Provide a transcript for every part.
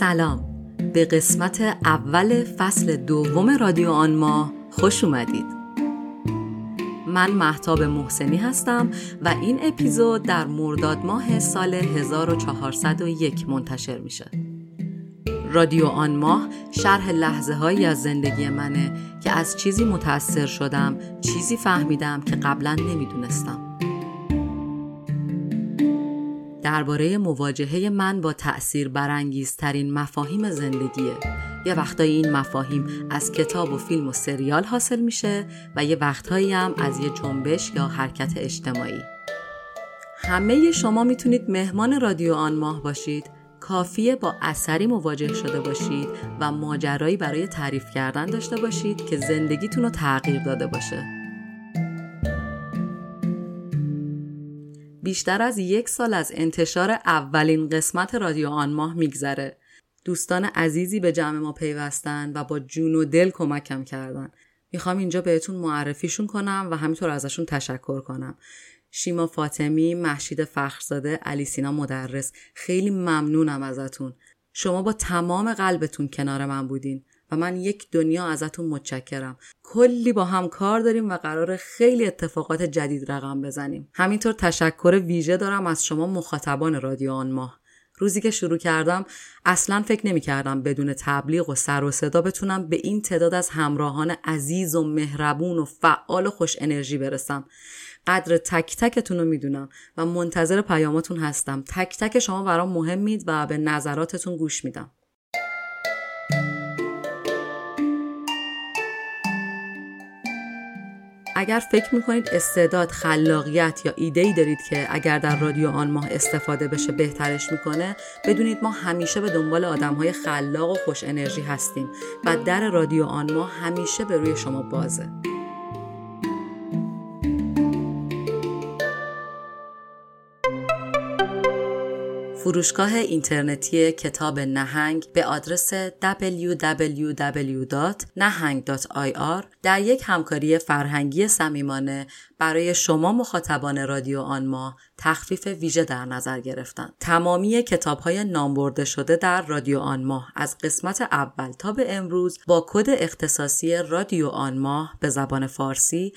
سلام. به قسمت اول فصل دوم رادیو آن ماه خوش اومدید. من محتاب محسنی هستم و این اپیزود در مرداد ماه سال 1401 منتشر میشه. رادیو آن ماه شرح لحظه هایی از زندگی منه که از چیزی متأثر شدم چیزی فهمیدم که قبلا نمی‌دونستم. درباره مواجهه من با تأثیر برانگیزترین مفاهیم زندگیه. یه وقتایی این مفاهیم از کتاب و فیلم و سریال حاصل میشه و یه وقتهایی هم از یه جنبش یا حرکت اجتماعی. همه شما می‌تونید مهمان رادیو آن ماه باشید کافیه با اثری مواجه شده باشید و ماجرایی برای تعریف کردن داشته باشید که زندگیتون رو تغییر داده باشه. بیشتر از یک سال از انتشار اولین قسمت رادیو آن ماه میگذره. دوستان عزیزی به جمع ما پیوستن و با جون و دل کمکم کردن. می‌خوام اینجا بهتون معرفیشون کنم و همینطور ازشون تشکر کنم. شیما فاطمی، محشید فخرزاده، علی سینا مدرس خیلی ممنونم ازتون. شما با تمام قلبتون کنار من بودین. و من یک دنیا ازتون متشکرم. کلی با هم کار داریم و قرار خیلی اتفاقات جدید رقم بزنیم. همینطور تشکر ویژه دارم از شما مخاطبان رادیو آن ماه. روزی که شروع کردم اصلا فکر نمی کردم بدون تبلیغ و سر و صدا بتونم به این تعداد از همراهان عزیز و مهربون و فعال و خوش انرژی برسم. قدر تک تکتون رو می‌دونم و منتظر پیاماتون هستم. تک تک شما برام مهمید و به نظراتتون گوش میدم. اگر فکر می‌کنید استعداد خلاقیت یا ایده ای دارید که اگر در رادیو آن ماه استفاده بشه بهترش می‌کنه بدونید ما همیشه به دنبال آدم های خلاق و خوش انرژی هستیم و در رادیو آن ماه همیشه به روی شما بازه. فروشگاه اینترنتی کتاب نهنگ به آدرس www.nahang.ir در یک همکاری فرهنگی صمیمانه برای شما مخاطبان رادیو آن ما تخفیف ویژه در نظر گرفتند. تمامی کتاب های نامبرده شده در رادیو آن ماه از قسمت اول تا به امروز با کد اختصاصی رادیو آن ماه به زبان فارسی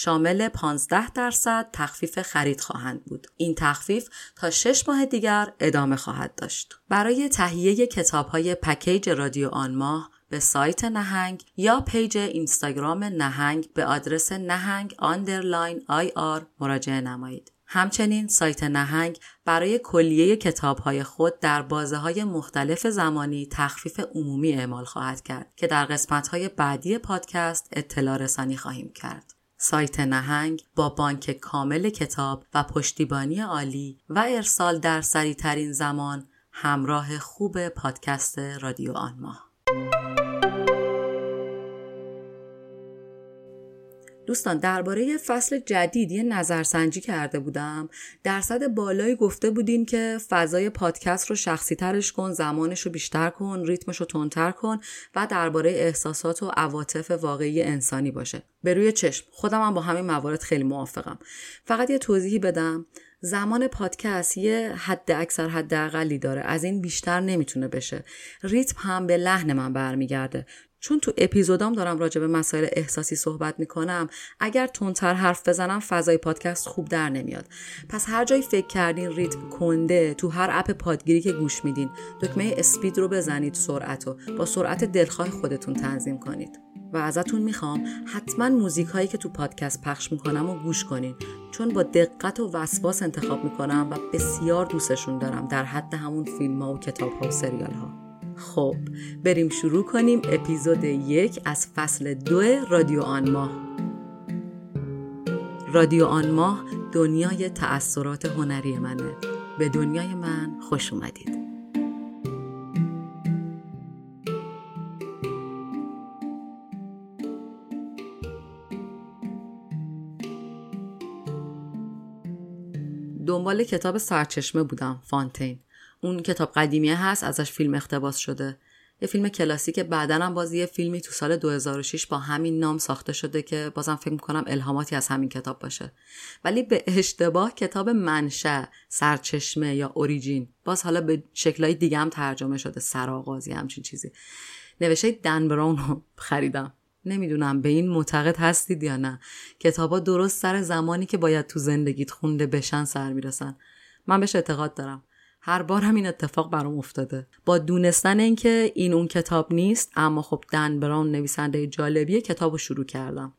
شامل 15 درصد تخفیف خرید خواهند بود. این تخفیف تا 6 ماه دیگر ادامه خواهد داشت. برای تهیه کتاب های پکیج رادیو آن ماه به سایت نهنگ یا پیج اینستاگرام نهنگ به آدرس نهنگ underline ir مراجعه نمایید. همچنین سایت نهنگ برای کلیه کتاب های خود در بازه های مختلف زمانی تخفیف عمومی اعمال خواهد کرد که در قسمت های بعدی پادکست اطلاع رسانی خواهیم کرد. سایت نهنگ با بانک کامل کتاب و پشتیبانی عالی و ارسال در سریعترین زمان همراه خوب پادکست رادیو آن ماه. دوستان درباره فصل جدید یه نظرسنجی کرده بودم. درصد بالایی گفته بودین که فضای پادکست رو شخصی ترش کن زمانش رو بیشتر کن ریتمش رو تندتر کن و درباره احساسات و عواطف واقعی انسانی باشه. به روی چشم. خودم هم با همین موارد خیلی موافقم. فقط یه توضیحی بدم. زمان پادکست یه حد اکثر حد اقلی داره. از این بیشتر نمی‌تونه بشه. ریتم هم به لحن من برمیگرده. چون تو اپیزودام دارم راجع به مسائل احساسی صحبت می‌کنم اگر تندتر حرف بزنم فضای پادکست خوب در نمیاد. پس هر جایی فکر کردین ریتم کنده تو هر اپ پادگیری که گوش میدین دکمه اسپید رو بزنید سرعت رو با سرعت دلخواه خودتون تنظیم کنید. و ازتون می‌خوام حتما موزیک هایی که تو پادکست پخش می‌کنم و گوش کنین. چون با دقت و وسواس انتخاب می‌کنم و بسیار دوستشون دارم در حد همون فیلم ها و کتاب ها و سریال ها خب بریم شروع کنیم اپیزود یک از فصل دو رادیو آن ماه. رادیو آن ماه دنیای تأثیرات هنری منه. به دنیای من خوش اومدید. دنبال کتاب سرچشمه بودم فانتین. اون کتاب قدیمیه هست ازش فیلم اختباس شده. یه فیلم کلاسیک بعدا هم باز یه فیلمی تو سال 2006 با همین نام ساخته شده که بازم فکر می‌کنم الهاماتی از همین کتاب باشه. ولی به اشتباه کتاب منشأ سرچشمه یا اوریجین. باز حالا به شکلهای دیگه هم ترجمه شده سرآغازی همچین چیزی. نوشته دن براون رو خریدم. نمی‌دونم به این معتقد هستید یا نه. کتابا درست سر زمانی که باید تو زندگیت خونده بشن سر می‌رسن. من بهش اعتقاد دارم. هر بار هم این اتفاق برام افتاده. با دونستن اینکه این اون کتاب نیست اما خب دن براون نویسنده جالبیه کتاب رو شروع کردم.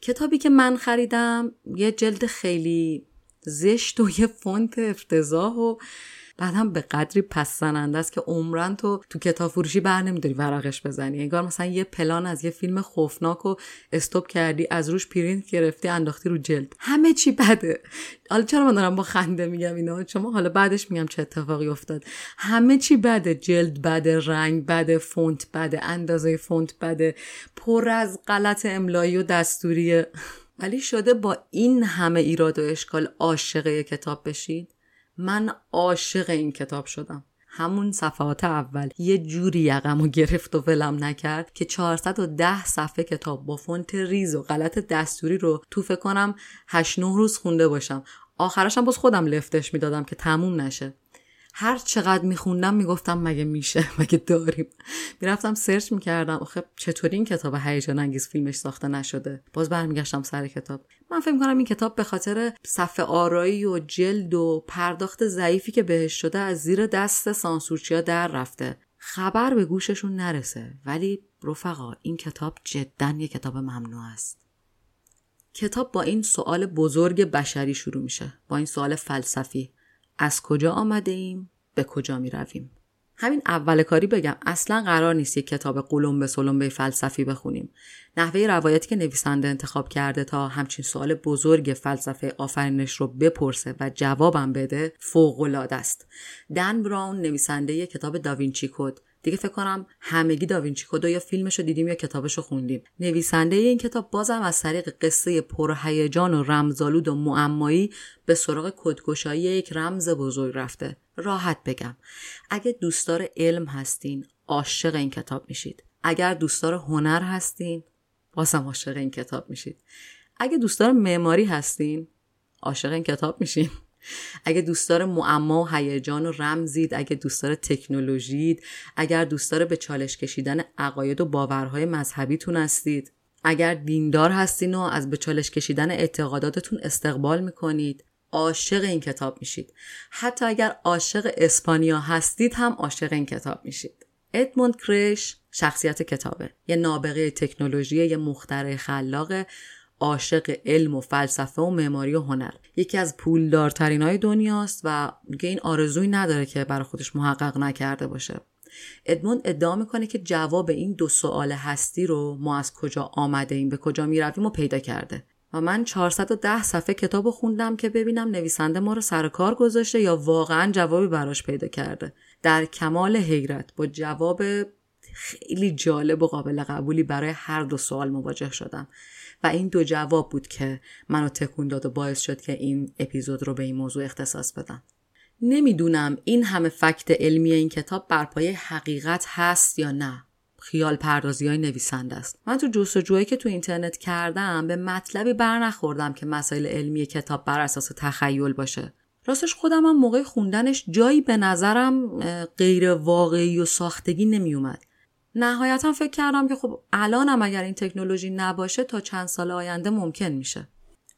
کتابی که من خریدم یه جلد خیلی زشت و یه فونت افتضاح و بعد هم به قدری پس زننده است که عمرن تو تو کتاب فروشی بر نمیداری ورقش بزنی. انگار مثلا یه پلان از یه فیلم خوفناک و استوب کردی از روش پرینت گرفتی انداختی رو جلد. همه چی بده. حالا چرا من دارم با خنده میگم اینا؟ شما حالا بعدش میگم چه اتفاقی افتاد. همه چی بده. جلد بده رنگ بده فونت بده اندازه فونت بده. پر از غلط املایی و دستوریه. ولی شده با این همه ایراد و اشکال عاشق کتاب بشید. من عاشق این کتاب شدم. همون صفحات اول یه جوری یقم و گرفت و ولم نکرد که 410 صفحه کتاب با فونت ریز و غلط دستوری رو تو فکر کنم 8 9 روز خونده باشم. آخرشم باز خودم لفتش می‌دادم که تموم نشه. هر چقدر میخوندم می‌گفتم مگه میشه مگه داریم؟ می‌رفتم سرچ می‌کردم. آخه چطوری این کتاب هیجان انگیز فیلمش ساخته نشده؟ باز برمیگشتم سر کتاب. من فکر کنم این کتاب به خاطر صفحه آرایی و جلد و پرداخت ضعیفی که بهش شده از زیر دست سانسورچیا در رفته. خبر به گوششون نرسه. ولی رفقا این کتاب جدا یه کتاب ممنوع است. کتاب با این سوال بزرگ بشری شروع میشه. با این سوال فلسفی. از کجا آمده ایم؟ به کجا می رویم؟ همین اول کاری بگم اصلا قرار نیست یک کتاب قلم به سلم فلسفی بخونیم. نحوه روایتی که نویسنده انتخاب کرده تا همچین سوال بزرگ فلسفه آفرینش رو بپرسه و جوابم بده فوق العاده است. دن براون نویسنده کتاب داوینچی کد. دیگه فکر کنم همگی داوینچی کد یا فیلمش رو دیدیم یا کتابش رو خوندیم. نویسنده این کتاب بازم از طریق قصه پرهیجان و رمزالود و معمایی به سراغ کدگشایی یک رمز بزرگ رفته. راحت بگم. اگه دوستدار علم هستین عاشق این کتاب میشید. اگر دوستدار هنر هستین بازم عاشق این کتاب میشید. اگه دوستدار معماری هستین عاشق این کتاب میشین. اگه دوستدار معما و هیجان و رمزید اگه دوستدار تکنولوژید اگر دوستدار به چالش کشیدن عقاید و باورهای مذهبیتون هستید. اگر دیندار هستین و از به چالش کشیدن اعتقاداتتون استقبال می‌کنید عاشق این کتاب میشید. حتی اگر عاشق اسپانیا هستید هم عاشق این کتاب میشید. ادموند کرش شخصیت کتابه. یه نابغه تکنولوژی یه مخترع خلاق عاشق علم و فلسفه و معماری و هنر. یکی از پولدارترین های دنیاست و میگه این آرزویی نداره که برای خودش محقق نکرده باشه. ادموند ادعا می‌کنه که جواب این دو سوال هستی رو ما از کجا آمده ایم به کجا می‌رویم و پیدا کرده. و من 410 صفحه کتاب خوندم که ببینم نویسنده ما رو سر کار گذاشته یا واقعا جوابی براش پیدا کرده. در کمال حیرت با جواب خیلی جالب و قابل قبولی برای هر دو سوال مواجه شدم. و این دو جواب بود که منو تکون داد و باعث شد که این اپیزود رو به این موضوع اختصاص بدم. نمی‌دونم این همه فکت علمی این کتاب بر پایه حقیقت هست یا نه. خیال پردازی های نویسنده است. من تو جستجوهایی که تو اینترنت کردم به مطلبی بر نخوردم که مسائل علمی کتاب بر اساس تخیل باشه. راستش خودم هم موقع خوندنش جایی به نظرم غیر واقعی و ساختگی نمیومد نهایتا فکر کردم که خب الانم اگر این تکنولوژی نباشه تا چند سال آینده ممکن میشه.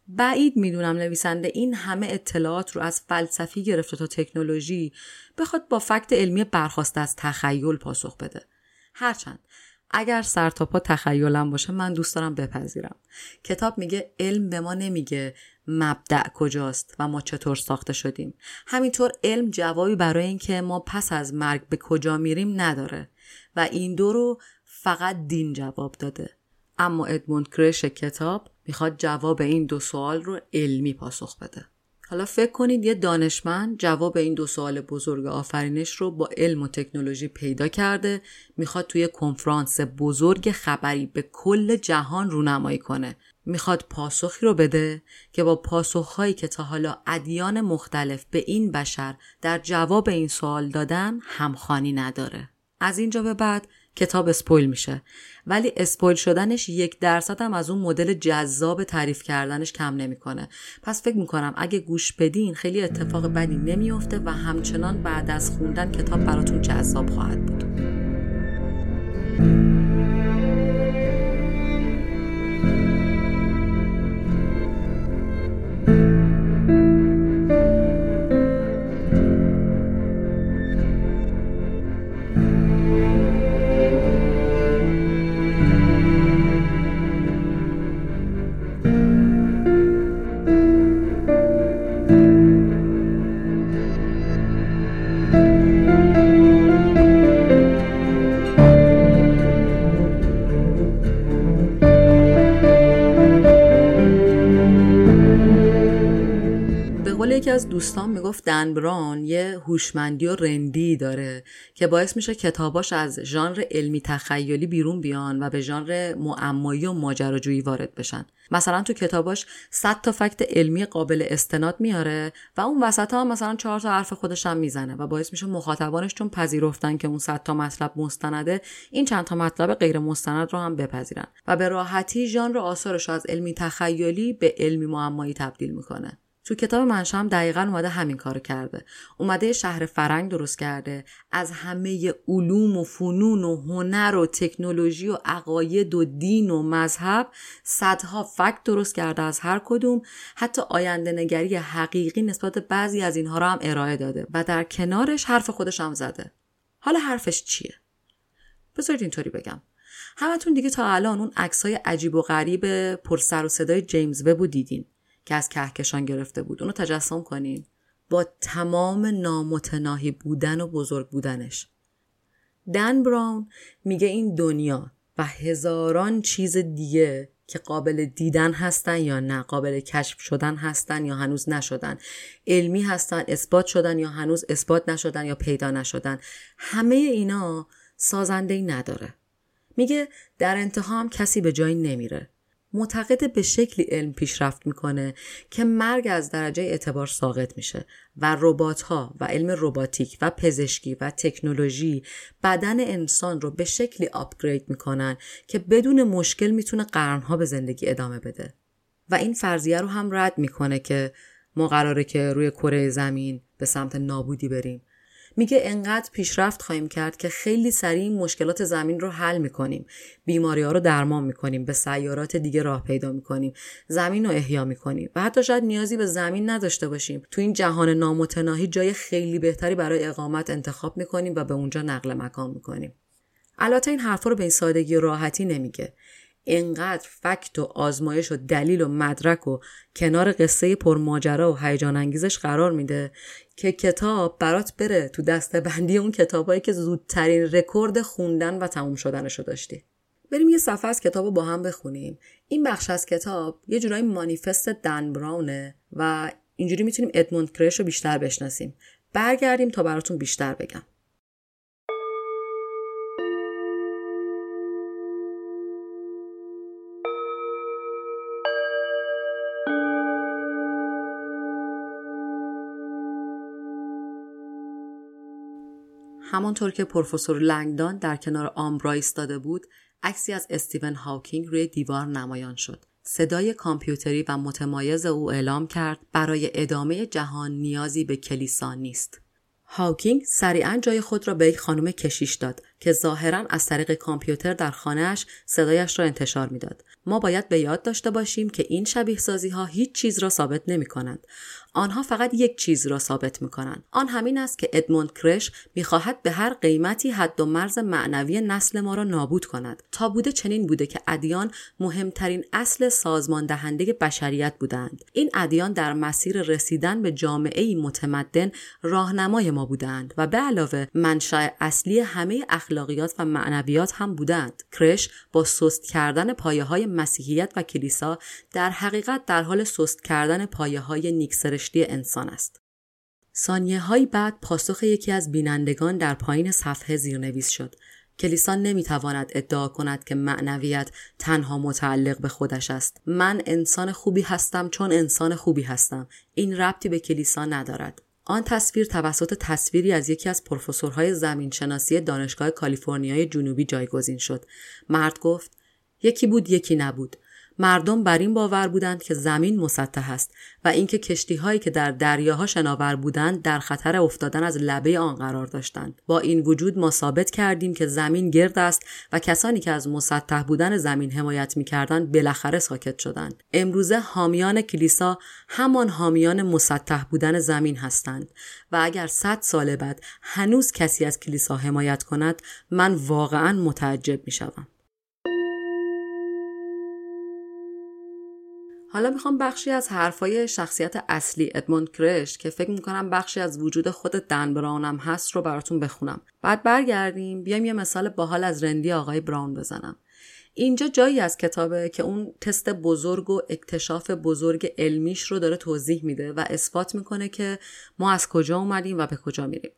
بعید می‌دونم نویسنده این همه اطلاعات رو از فلسفی گرفته تا تکنولوژی بخواد با فکت علمی برخواسته از تخیل پاسخ بده. هرچند اگر سرتاپا تخیلم باشه من دوست دارم بپذیرم. کتاب میگه علم به ما نمیگه مبدع کجاست و ما چطور ساخته شدیم. همینطور علم جوابی برای اینکه ما پس از مرگ به کجا میریم نداره. و این دو رو فقط دین جواب داده. اما ادموند کرش کتاب می‌خواد جواب این دو سوال رو علمی پاسخ بده. حالا فکر کنید یه دانشمند جواب این دو سوال بزرگ آفرینش رو با علم و تکنولوژی پیدا کرده می‌خواد توی کنفرانس بزرگ خبری به کل جهان رونمایی کنه. می‌خواد پاسخی رو بده که با پاسخهایی که تا حالا ادیان مختلف به این بشر در جواب این سوال دادن همخانی نداره. از اینجا به بعد کتاب اسپویل میشه. ولی اسپویل شدنش یک درصد هم از اون مدل جذاب تعریف کردنش کم نمی‌کنه. پس فکر می‌کنم اگه گوش بدین خیلی اتفاق بدی نمیافته و همچنان بعد از خوندن کتاب براتون جذاب خواهد بود. یکی از دوستان می‌گفت دن بران یه هوشمندی و رندی داره که باعث میشه کتاباش از ژانر علمی تخیلی بیرون بیان و به ژانر معمایی و ماجراجویی وارد بشن. مثلا تو کتاباش 100 تا فکت علمی قابل استناد میاره و اون وسط ها مثلا چهار تا حرف خودش هم می‌زنه و باعث میشه مخاطبانش چون پذیرفتن که اون 100 تا مطلب مستنده این چند تا مطلب غیر مستند رو هم بپذیرن و به راحتی ژانر آثارش از علمی تخیلی به علمی معمایی تبدیل می‌کنه. تو کتاب منشا هم دقیقا اومده همین کار کرده. اومده شهر فرنگ درست کرده. از همه علوم و فنون و هنر و تکنولوژی و عقاید و دین و مذهب صدها فکت درست کرده از هر کدوم. حتی آینده نگری حقیقی نسبت بعضی از اینها رو هم ارائه داده و در کنارش حرف خودش هم زده. حالا حرفش چیه؟ بذارید اینطوری بگم. همتون دیگه تا الان اون عکسای عجیب و غریب پر سر و صدای جیمز وب دیدین که از کهکشان گرفته بود. اونو تجسم کنین. با تمام نامتناهی بودن و بزرگ بودنش. دن براون میگه این دنیا و هزاران چیز دیگه که قابل دیدن هستن یا نه قابل کشف شدن هستن یا هنوز نشدن. علمی هستن اثبات شدن یا هنوز اثبات نشدن یا پیدا نشدن. همه اینا سازنده ای نداره. میگه در انتها هم کسی به جایی نمیره. معتقد به شکلی علم پیشرفت می‌کنه که مرگ از درجه اعتبار ساقط میشه و ربات ها و علم رباتیک و پزشکی و تکنولوژی بدن انسان رو به شکلی آپگرید می‌کنن که بدون مشکل می‌تونه قرنها به زندگی ادامه بده. و این فرضیه رو هم رد می‌کنه که ما قراره که روی کره زمین به سمت نابودی بریم. میگه انقدر پیشرفت خواهیم کرد که خیلی سریع مشکلات زمین رو حل می‌کنیم. بیماری ها رو درمان می‌کنیم. به سیارات دیگه راه پیدا می‌کنیم. زمین رو احیا می‌کنیم. و حتی شاید نیازی به زمین نداشته باشیم. تو این جهان نامتناهی جای خیلی بهتری برای اقامت انتخاب می‌کنیم و به اونجا نقل مکان می‌کنیم. البته این حرفا رو به این سادگی راحتی نمیگه. انقدر فکت و آزمایش و دلیل و مدرک و کنار قصه پرماجرا و هیجان انگیزش قرار میده که کتاب برات بره تو دسته بندی اون کتابایی که زودترین رکورد خوندن و تموم شدنش رو داشتی. بریم یه صفحه از کتاب رو با هم بخونیم. این بخش از کتاب یه جورایی مانیفست دن براونه و اینجوری می‌تونیم ادموند کرش رو بیشتر بشناسیم. برگردیم تا براتون بیشتر بگم. همانطور که پروفسور لنگدان در کنار آمبرا ایستاده بود عکسی از استیون هاوکینگ روی دیوار نمایان شد. صدای کامپیوتری و متمایز او اعلام کرد برای ادامه جهان نیازی به کلیسا نیست. هاوکینگ سریعا جای خود را به یک خانم کشیش داد که ظاهرا از طریق کامپیوتر در خانهاش صدایش را انتشار می‌داد. ما باید به یاد داشته باشیم که این شبیه سازی ها هیچ چیز را ثابت نمی کنند. آنها فقط یک چیز را ثابت می کنند. آن همین است که ادموند کرش می‌خواهد به هر قیمتی حد و مرز معنوی نسل ما را نابود کند. تا بوده چنین بوده که ادیان مهمترین اصل سازمان دهنده بشریت بودند. این ادیان در مسیر رسیدن به جامعه متمدن راهنمای ما بودند و به علاوه منشأ اصلی همه اخلاقیات و معنویات هم بودند. کرش با سست کردن پایه های مسیحیت و کلیسا در حقیقت در حال سست کردن پایه های نیکسرشتی انسان است. ثانیه های بعد پاسخ یکی از بینندگان در پایین صفحه زیرنویس شد. کلیسا نمی‌تواند ادعا کند که معنویت تنها متعلق به خودش است. من انسان خوبی هستم چون انسان خوبی هستم. این ربطی به کلیسا ندارد. آن تصویر توسط تصویری از یکی از پروفسورهای زمینشناسی دانشگاه کالیفرنیای جنوبی جایگزین شد. مرد گفت یکی بود یکی نبود. مردم بر این باور بودند که زمین مسطح است و اینکه کشتی هایی که در دریاها شناور بودند در خطر افتادن از لبه آن قرار داشتند. با این وجود ما ثابت کردیم که زمین گرد است و کسانی که از مسطح بودن زمین حمایت می‌کردند بالاخره ساکت شدند. امروزه حامیان کلیسا همان حامیان مسطح بودن زمین هستند و اگر صد سال بعد هنوز کسی از کلیسا حمایت کند من واقعا متعجب می حالا می‌خوام بخشی از حرفای شخصیت اصلی ادموند کرش که فکر می‌کنم بخشی از وجود خود دن براونم هست رو براتون بخونم. بعد برگردیم بیایم یه مثال باحال از رندی آقای براون بزنم. اینجا جایی از کتابه که اون تست بزرگ و اکتشاف بزرگ علمیش رو داره توضیح میده و اثبات می‌کنه که ما از کجا اومدیم و به کجا میریم.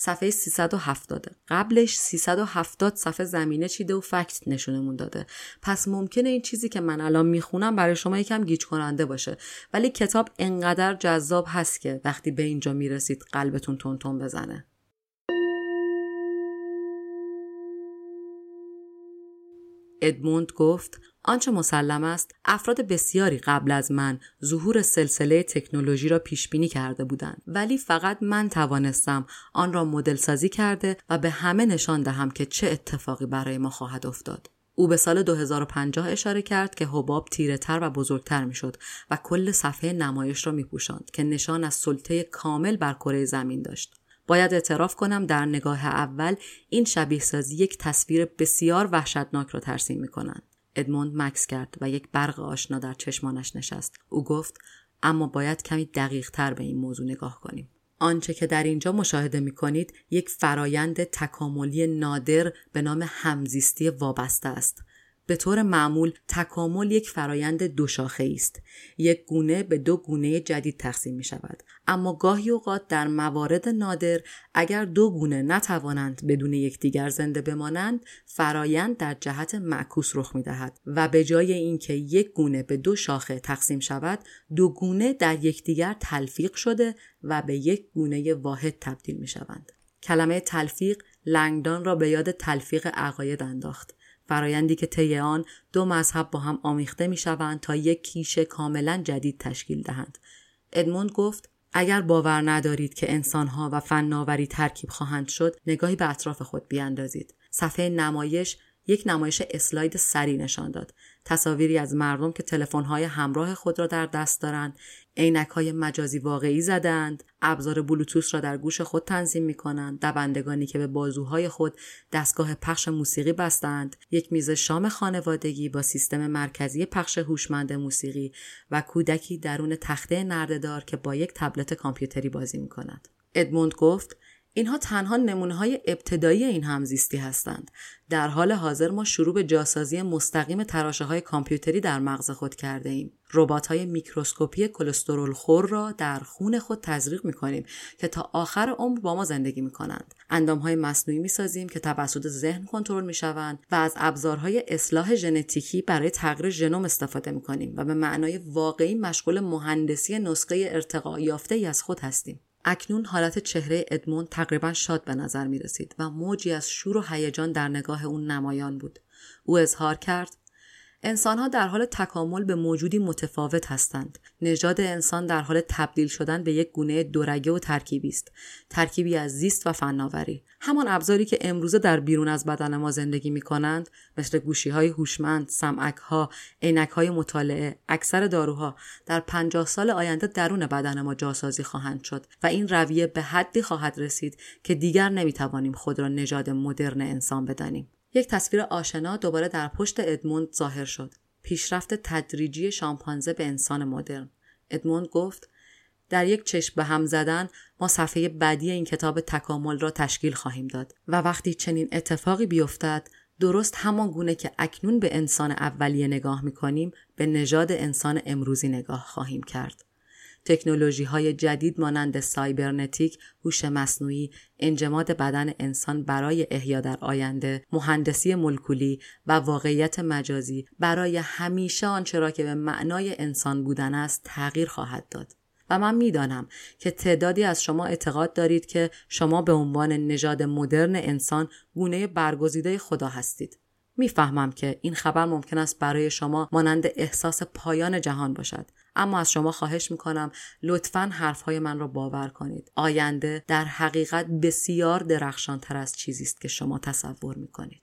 صفحه 370 قبلش 370 صفحه زمینه چیده و فکت نشونمون داده. پس ممکنه این چیزی که من الان می‌خونم برای شما یکم گیج کننده باشه. ولی کتاب انقدر جذاب هست که وقتی به اینجا می‌رسید قلبتون تون تون بزنه. ادموند گفت آنچه مسلم است افراد بسیاری قبل از من ظهور سلسله تکنولوژی را پیش بینی کرده بودند ولی فقط من توانستم آن را مدل سازی کرده و به همه نشان دهم که چه اتفاقی برای ما خواهد افتاد او به سال 2050 اشاره کرد که حباب تیره تر و بزرگتر می‌شد و کل صفحه نمایش را می پوشند که نشان از سلطه کامل بر کره زمین داشت. باید اعتراف کنم در نگاه اول این شبیه سازی یک تصویر بسیار وحشتناک را ترسیم می کنند. ادموند مکس کرد و یک برق آشنا در چشمانش نشست. او گفت اما باید کمی دقیق تر به این موضوع نگاه کنیم. آنچه که در اینجا مشاهده می کنید یک فرایند تکاملی نادر به نام همزیستی وابسته است. به طور معمول تکامل یک فرایند دو شاخه است. یک گونه به دو گونه جدید تقسیم می شود. اما گاهی اوقات در موارد نادر اگر دو گونه نتوانند بدون یکدیگر زنده بمانند فرایند در جهت معکوس رخ می دهد و به جای اینکه یک گونه به دو شاخه تقسیم شود دو گونه در یکدیگر تلفیق شده و به یک گونه واحد تبدیل می شوند. کلمه تلفیق لنگدان را به یاد تلفیق عقاید انداخت. فرایندی که طی آن دو مذهب با هم آمیخته می شوند تا یک کیش کاملا جدید تشکیل دهند. ادموند گفت اگر باور ندارید که انسانها و فناوری ترکیب خواهند شد نگاهی به اطراف خود بیاندازید. صفحه نمایش یک نمایش اسلاید سری نشان داد تصاویری از مردم که تلفن‌های همراه خود را در دست دارند های مجازی واقعی زدند. ابزار بلوتوس را در گوش خود تنظیم می کنند دوندگانی که به بازوهای خود دستگاه پخش موسیقی بستند. یک میز شام خانوادگی با سیستم مرکزی پخش هوشمند موسیقی و کودکی درون تخته نردهدار که با یک تبلت کامپیوتری بازی می کند ادموند گفت اینها تنها نمونه های ابتدایی این همزیستی هستند. در حال حاضر ما شروع به جاسازی مستقیم تراشه های کامپیوتری در مغز خود کرده ایم. ربات های میکروسکوپی کلسترول خور را در خون خود تزریق می کنیم که تا آخر عمر با ما زندگی می کنند. اندام های مصنوعی می سازیم که توسط ذهن کنترل می شوند و از ابزارهای اصلاح ژنتیکی برای تغییر ژنوم استفاده می کنیم و به معنای واقعی مشغول مهندسی نسخه ارتقا یافته ای از خود هستیم. اکنون حالت چهره ادموند تقریبا شاد به نظر می رسید و موجی از شور و هیجان در نگاه اون نمایان بود. او اظهار کرد انسانها در حال تکامل به موجودی متفاوت هستند. نژاد انسان در حال تبدیل شدن به یک گونه دورگه و ترکیبی است. ترکیبی از زیست و فناوری. همان ابزاری که امروزه در بیرون از بدن ما زندگی می کنند مثل گوشی های هوشمند، سمعک ها، عینک های مطالعه، اکثر داروها در پنجاه سال آینده درون بدن ما جاسازی خواهند شد و این رویه به حدی خواهد رسید که دیگر نمی توانیم خود را نژاد مدرن انسان بدانیم. یک تصویر آشنا دوباره در پشت ادموند ظاهر شد. پیشرفت تدریجی شامپانزه به انسان مدرن. ادموند گفت در یک چشم به هم زدن ما صفحه بعدی این کتاب تکامل را تشکیل خواهیم داد و وقتی چنین اتفاقی بیفتد درست همان گونه که اکنون به انسان اولیه نگاه می کنیم به نژاد انسان امروزی نگاه خواهیم کرد. تکنولوژی های جدید مانند سایبرنتیک، هوش مصنوعی، انجماد بدن انسان برای احیا در آینده، مهندسی ملکولی و واقعیت مجازی برای همیشه آنچه را که به معنای انسان بودن است تغییر خواهد داد. و من می‌دانم که تعدادی از شما اعتقاد دارید که شما به عنوان نژاد مدرن انسان گونه برگزیده خدا هستید. می‌فهمم که این خبر ممکن است برای شما مانند احساس پایان جهان باشد اما از شما خواهش می‌کنم لطفا حرفهای من را باور کنید. آینده در حقیقت بسیار درخشان تر از چیزی است که شما تصور می‌کنید.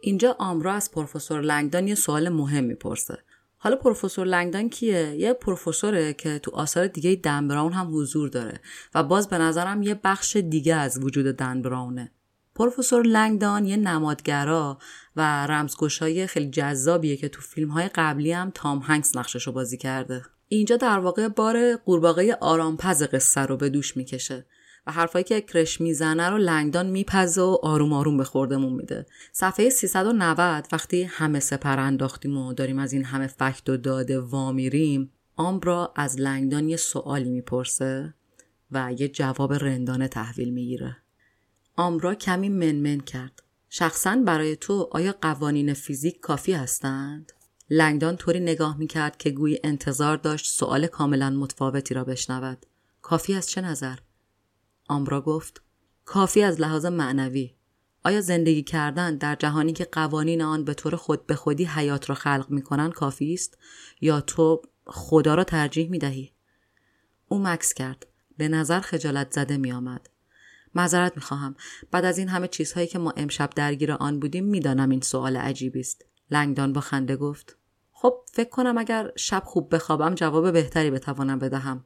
اینجا آمرا از پروفسور لنگدان یه سوال مهم می‌پرسه. حالا پروفسور لنگدان کیه؟ یه پروفسوره که تو آثار دیگه دن براون هم حضور داره و باز به نظرم یه بخش دیگه از وجود دن براونه پروفسور لنگدان یه نمادگرا و رمزگشای خیلی جذابیه که تو فیلم های قبلی هم تام هنگس نقشش رو بازی کرده. اینجا در واقع بار قورباغه آرامپز قصه رو به دوش می‌کشه و حرفایی که کرش می‌زنه رو لنگدان میپزه و آروم آروم به خوردمون میده. صفحه 390 وقتی همه سپر انداختیم و داریم از این همه فکت و داده وامیریم آمبرا از لنگدان یه سوالی می‌پرسه و یه جواب رندانه تحویل می‌گیره. آمبرا کمی منمن کرد شخصا برای تو آیا قوانین فیزیک کافی هستند؟ لنگدان طوری نگاه می‌کرد که گویی انتظار داشت سوال کاملا متفاوتی را بشنود. کافی از چه نظر؟ آمبرا گفت کافی از لحاظ معنوی آیا زندگی کردن در جهانی که قوانین آن به طور خود به خودی حیات را خلق می کنن کافی است یا تو خدا را ترجیح می دهی؟ او مکس کرد. به نظر خجالت زده می آمد. معذرت می خواهم. بعد از این همه چیزهایی که ما امشب درگیر آن بودیم می‌دانم این سوال عجیبی است. لنگدان با خنده گفت. خب فکر کنم اگر شب خوب بخوابم جواب بهتری بتوانم بدهم.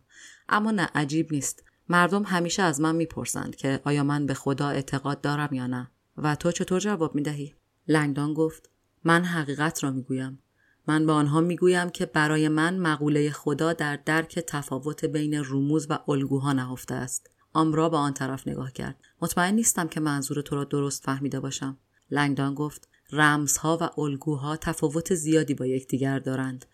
اما نه عجیب نیست. مردم همیشه از من می‌پرسند که آیا من به خدا اعتقاد دارم یا نه و تو چطور جواب می‌دهی لنگدان گفت من حقیقت را می‌گویم من به آنها می‌گویم که برای من مقوله خدا در درک تفاوت بین رموز و الگوها نهفته است آمرا به آن طرف نگاه کرد مطمئن نیستم که منظور تو را درست فهمیده باشم لنگدان گفت رمزها و الگوها تفاوت زیادی با یکدیگر دارند.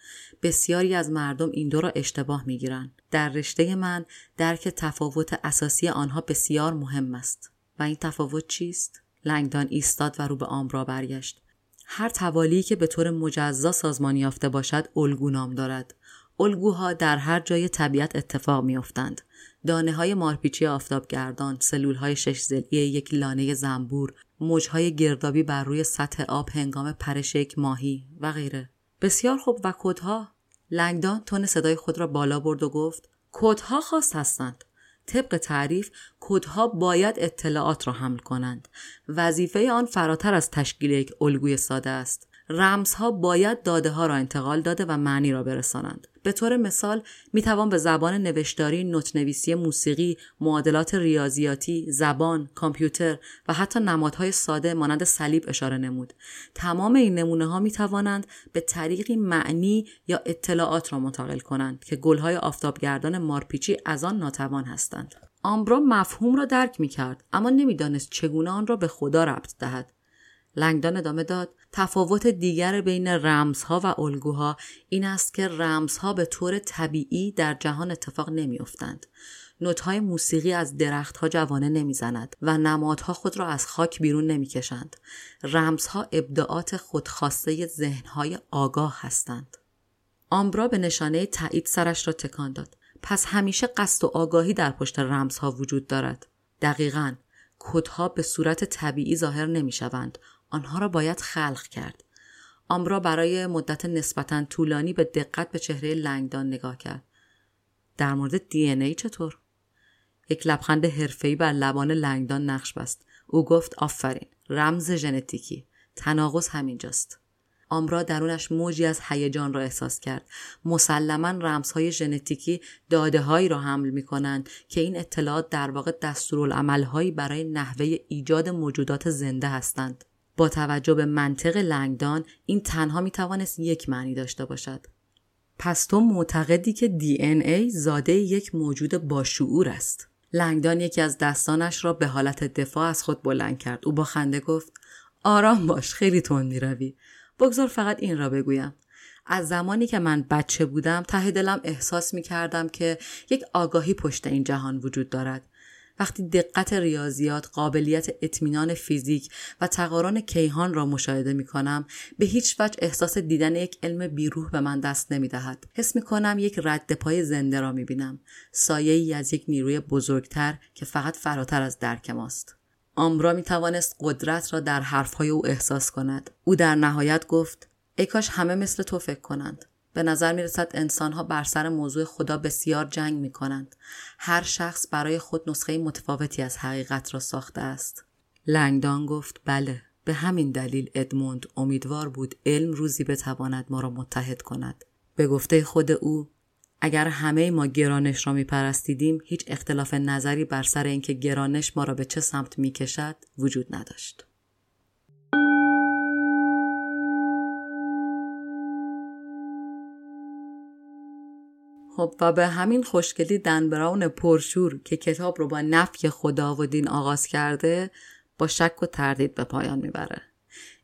بسیاری از مردم این دو را اشتباه می گیرند. در رشته من درک تفاوت اساسی آنها بسیار مهم است. و این تفاوت چیست؟ لنگدان ایستاد و رو به آمرا برگشت. هر توالی که به طور مجزا سازمان یافته باشد الگو نام دارد. الگوها در هر جای طبیعت اتفاق میافتند. دانه های مارپیچی آفتابگردان، سلول های شش زلی یک لانه زنبور، موجهای گردابی بر روی سطح آب هنگام پرش یک ماهی و غیره. بسیار خوب و کدها؟ لنگدان تون صدای خود را بالا برد و گفت کدها خاص هستند. طبق تعریف کدها باید اطلاعات را حمل کنند. وظیفه آن فراتر از تشکیل یک الگوی ساده است. رمزها باید داده ها را انتقال داده و معنی را برسانند. به طور مثال می توان به زبان نوشتاری، نوتنویسی موسیقی، معادلات ریاضیاتی، زبان، کامپیوتر و حتی نمادهای ساده مانند صلیب اشاره نمود. تمام این نمونه ها می توانند به طریقی معنی یا اطلاعات را منتقل کنند که گلهای آفتابگردان مارپیچی از آن ناتوان هستند. آمبرا مفهوم را درک می کرد اما نمی‌دانست چگونه آن را به خدا ربط دهد. لنگدان ادامه داد. تفاوت دیگر بین رمزها و الگوها این است که رمزها به طور طبیعی در جهان اتفاق نمیافتند. نوتهای موسیقی از درختها جوانه نمی‌زند و نمادها خود را از خاک بیرون نمی‌کشند. رمزها ابداعات خودخواسته ذهنهای آگاه هستند. آمبرا به نشانه تایید سرش را تکان داد. پس همیشه قصد و آگاهی در پشت رمزها وجود دارد. دقیقا کدها به صورت طبیعی ظاهر نمی شوند. آنها را باید خلق کرد. آمرا برای مدت نسبتا طولانی به دقت به چهره لنگدان نگاه کرد. در مورد دی ای چطور؟ یک لبخند حرفه‌ای بر لبان لنگدان نقش بست. او گفت آفرین. رمز ژنتیکی. تناقض همینجاست. آمرا درونش موجی از هیجان را احساس کرد مسلما رمزهای ژنتیکی داده هایی را حمل می کنند که این اطلاعات در واقع دستورالعملهایی برای نحوه ایجاد موجودات زنده هستند با توجه به منطق لنگدان این تنها می توانست یک معنی داشته باشد. پس تو معتقدی که دی ای زاده یک موجود باشعور است. لنگدان یکی از دستانش را به حالت دفاع از خود بلند کرد. او با خنده گفت آرام باش خیلی تند روی بگذار فقط این را بگویم. از زمانی که من بچه بودم ته دلم احساس می کردم که یک آگاهی پشت این جهان وجود دارد. وقتی دقت ریاضیات، قابلیت اطمینان فیزیک و تقارن کیهان را مشاهده می کنم به هیچ وجه احساس دیدن یک علم بیروح به من دست نمی دهد. حس می کنم یک رد پای زنده را می بینم. سایه ای از یک نیروی بزرگتر که فقط فراتر از درک ماست. آمبرا می توانست قدرت را در حرفهای او احساس کند. او در نهایت گفت ای کاش همه مثل تو فکر کنند. به نظر می رسد انسان ها بر سر موضوع خدا بسیار جنگ می کنند. هر شخص برای خود نسخه متفاوتی از حقیقت را ساخته است. لنگدان گفت بله. به همین دلیل ادموند امیدوار بود علم روزی بتواند ما را متحد کند. به گفته خود او اگر همه ما گرانش را می پرستیدیم هیچ اختلاف نظری بر سر اینکه گرانش ما را به چه سمت می کشد وجود نداشت. خب و به همین خوشگلی دن براون پرشور که کتاب رو با نفی خدا و دین آغاز کرده با شک و تردید به پایان می‌بره.